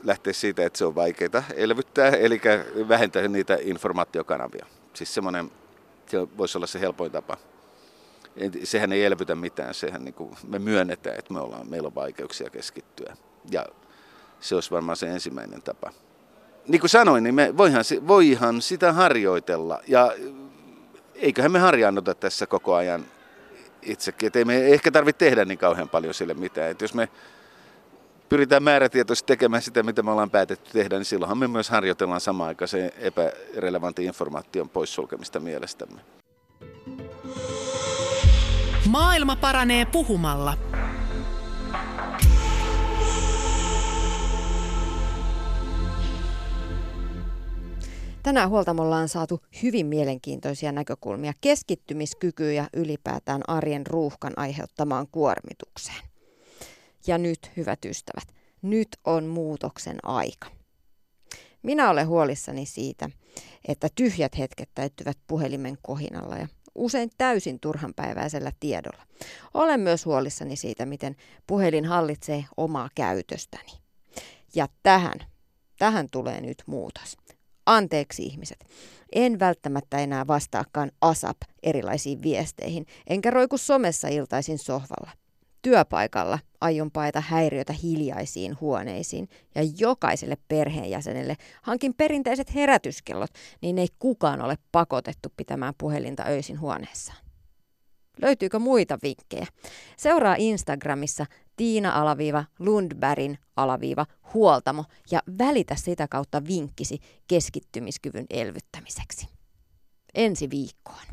lähteä siitä, että se on vaikeaa elvyttää, eli vähentää niitä informaatiokanavia. Siis semmoinen, se voisi olla se helpoin tapa. Sehän ei elvytä mitään, sehän niin kuin, me myönnetään, että me ollaan, meillä on vaikeuksia keskittyä. Ja se olisi varmaan se ensimmäinen tapa. Niin kuin sanoin, niin me voihan, voihan sitä harjoitella. Ja eiköhän me harjaannuta tässä koko ajan itsekin. Että ei me ehkä tarvitse tehdä niin kauhean paljon sille mitään. Että jos me pyritään määrätietoisesti tekemään sitä, mitä me ollaan päätetty tehdä, niin silloinhan me myös harjoitellaan samaan aikaan se epärelevantin informaation poissulkemista mielestämme. Maailma paranee puhumalla. Tänään huoltamolla on saatu hyvin mielenkiintoisia näkökulmia keskittymiskykyä ja ylipäätään arjen ruuhkan aiheuttamaan kuormitukseen. Ja nyt, hyvät ystävät, nyt on muutoksen aika. Minä olen huolissani siitä, että tyhjät hetket täyttyvät puhelimen kohinalla ja usein täysin turhanpäiväisellä tiedolla. Olen myös huolissani siitä, miten puhelin hallitsee omaa käytöstäni. Ja tähän, tähän tulee nyt muutos. Anteeksi ihmiset. En välttämättä enää vastaakaan ASAP erilaisiin viesteihin, enkä roiku somessa iltaisin sohvalla. Työpaikalla aion paeta häiriötä hiljaisiin huoneisiin ja jokaiselle perheenjäsenelle hankin perinteiset herätyskellot, niin ei kukaan ole pakotettu pitämään puhelinta öisin huoneessaan. Löytyykö muita vinkkejä? Seuraa Instagramissa Tiina-Lundbergin alaviiva huoltamo ja välitä sitä kautta vinkkisi keskittymiskyvyn elvyttämiseksi. Ensi viikkoon.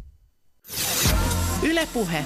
Ylepuhe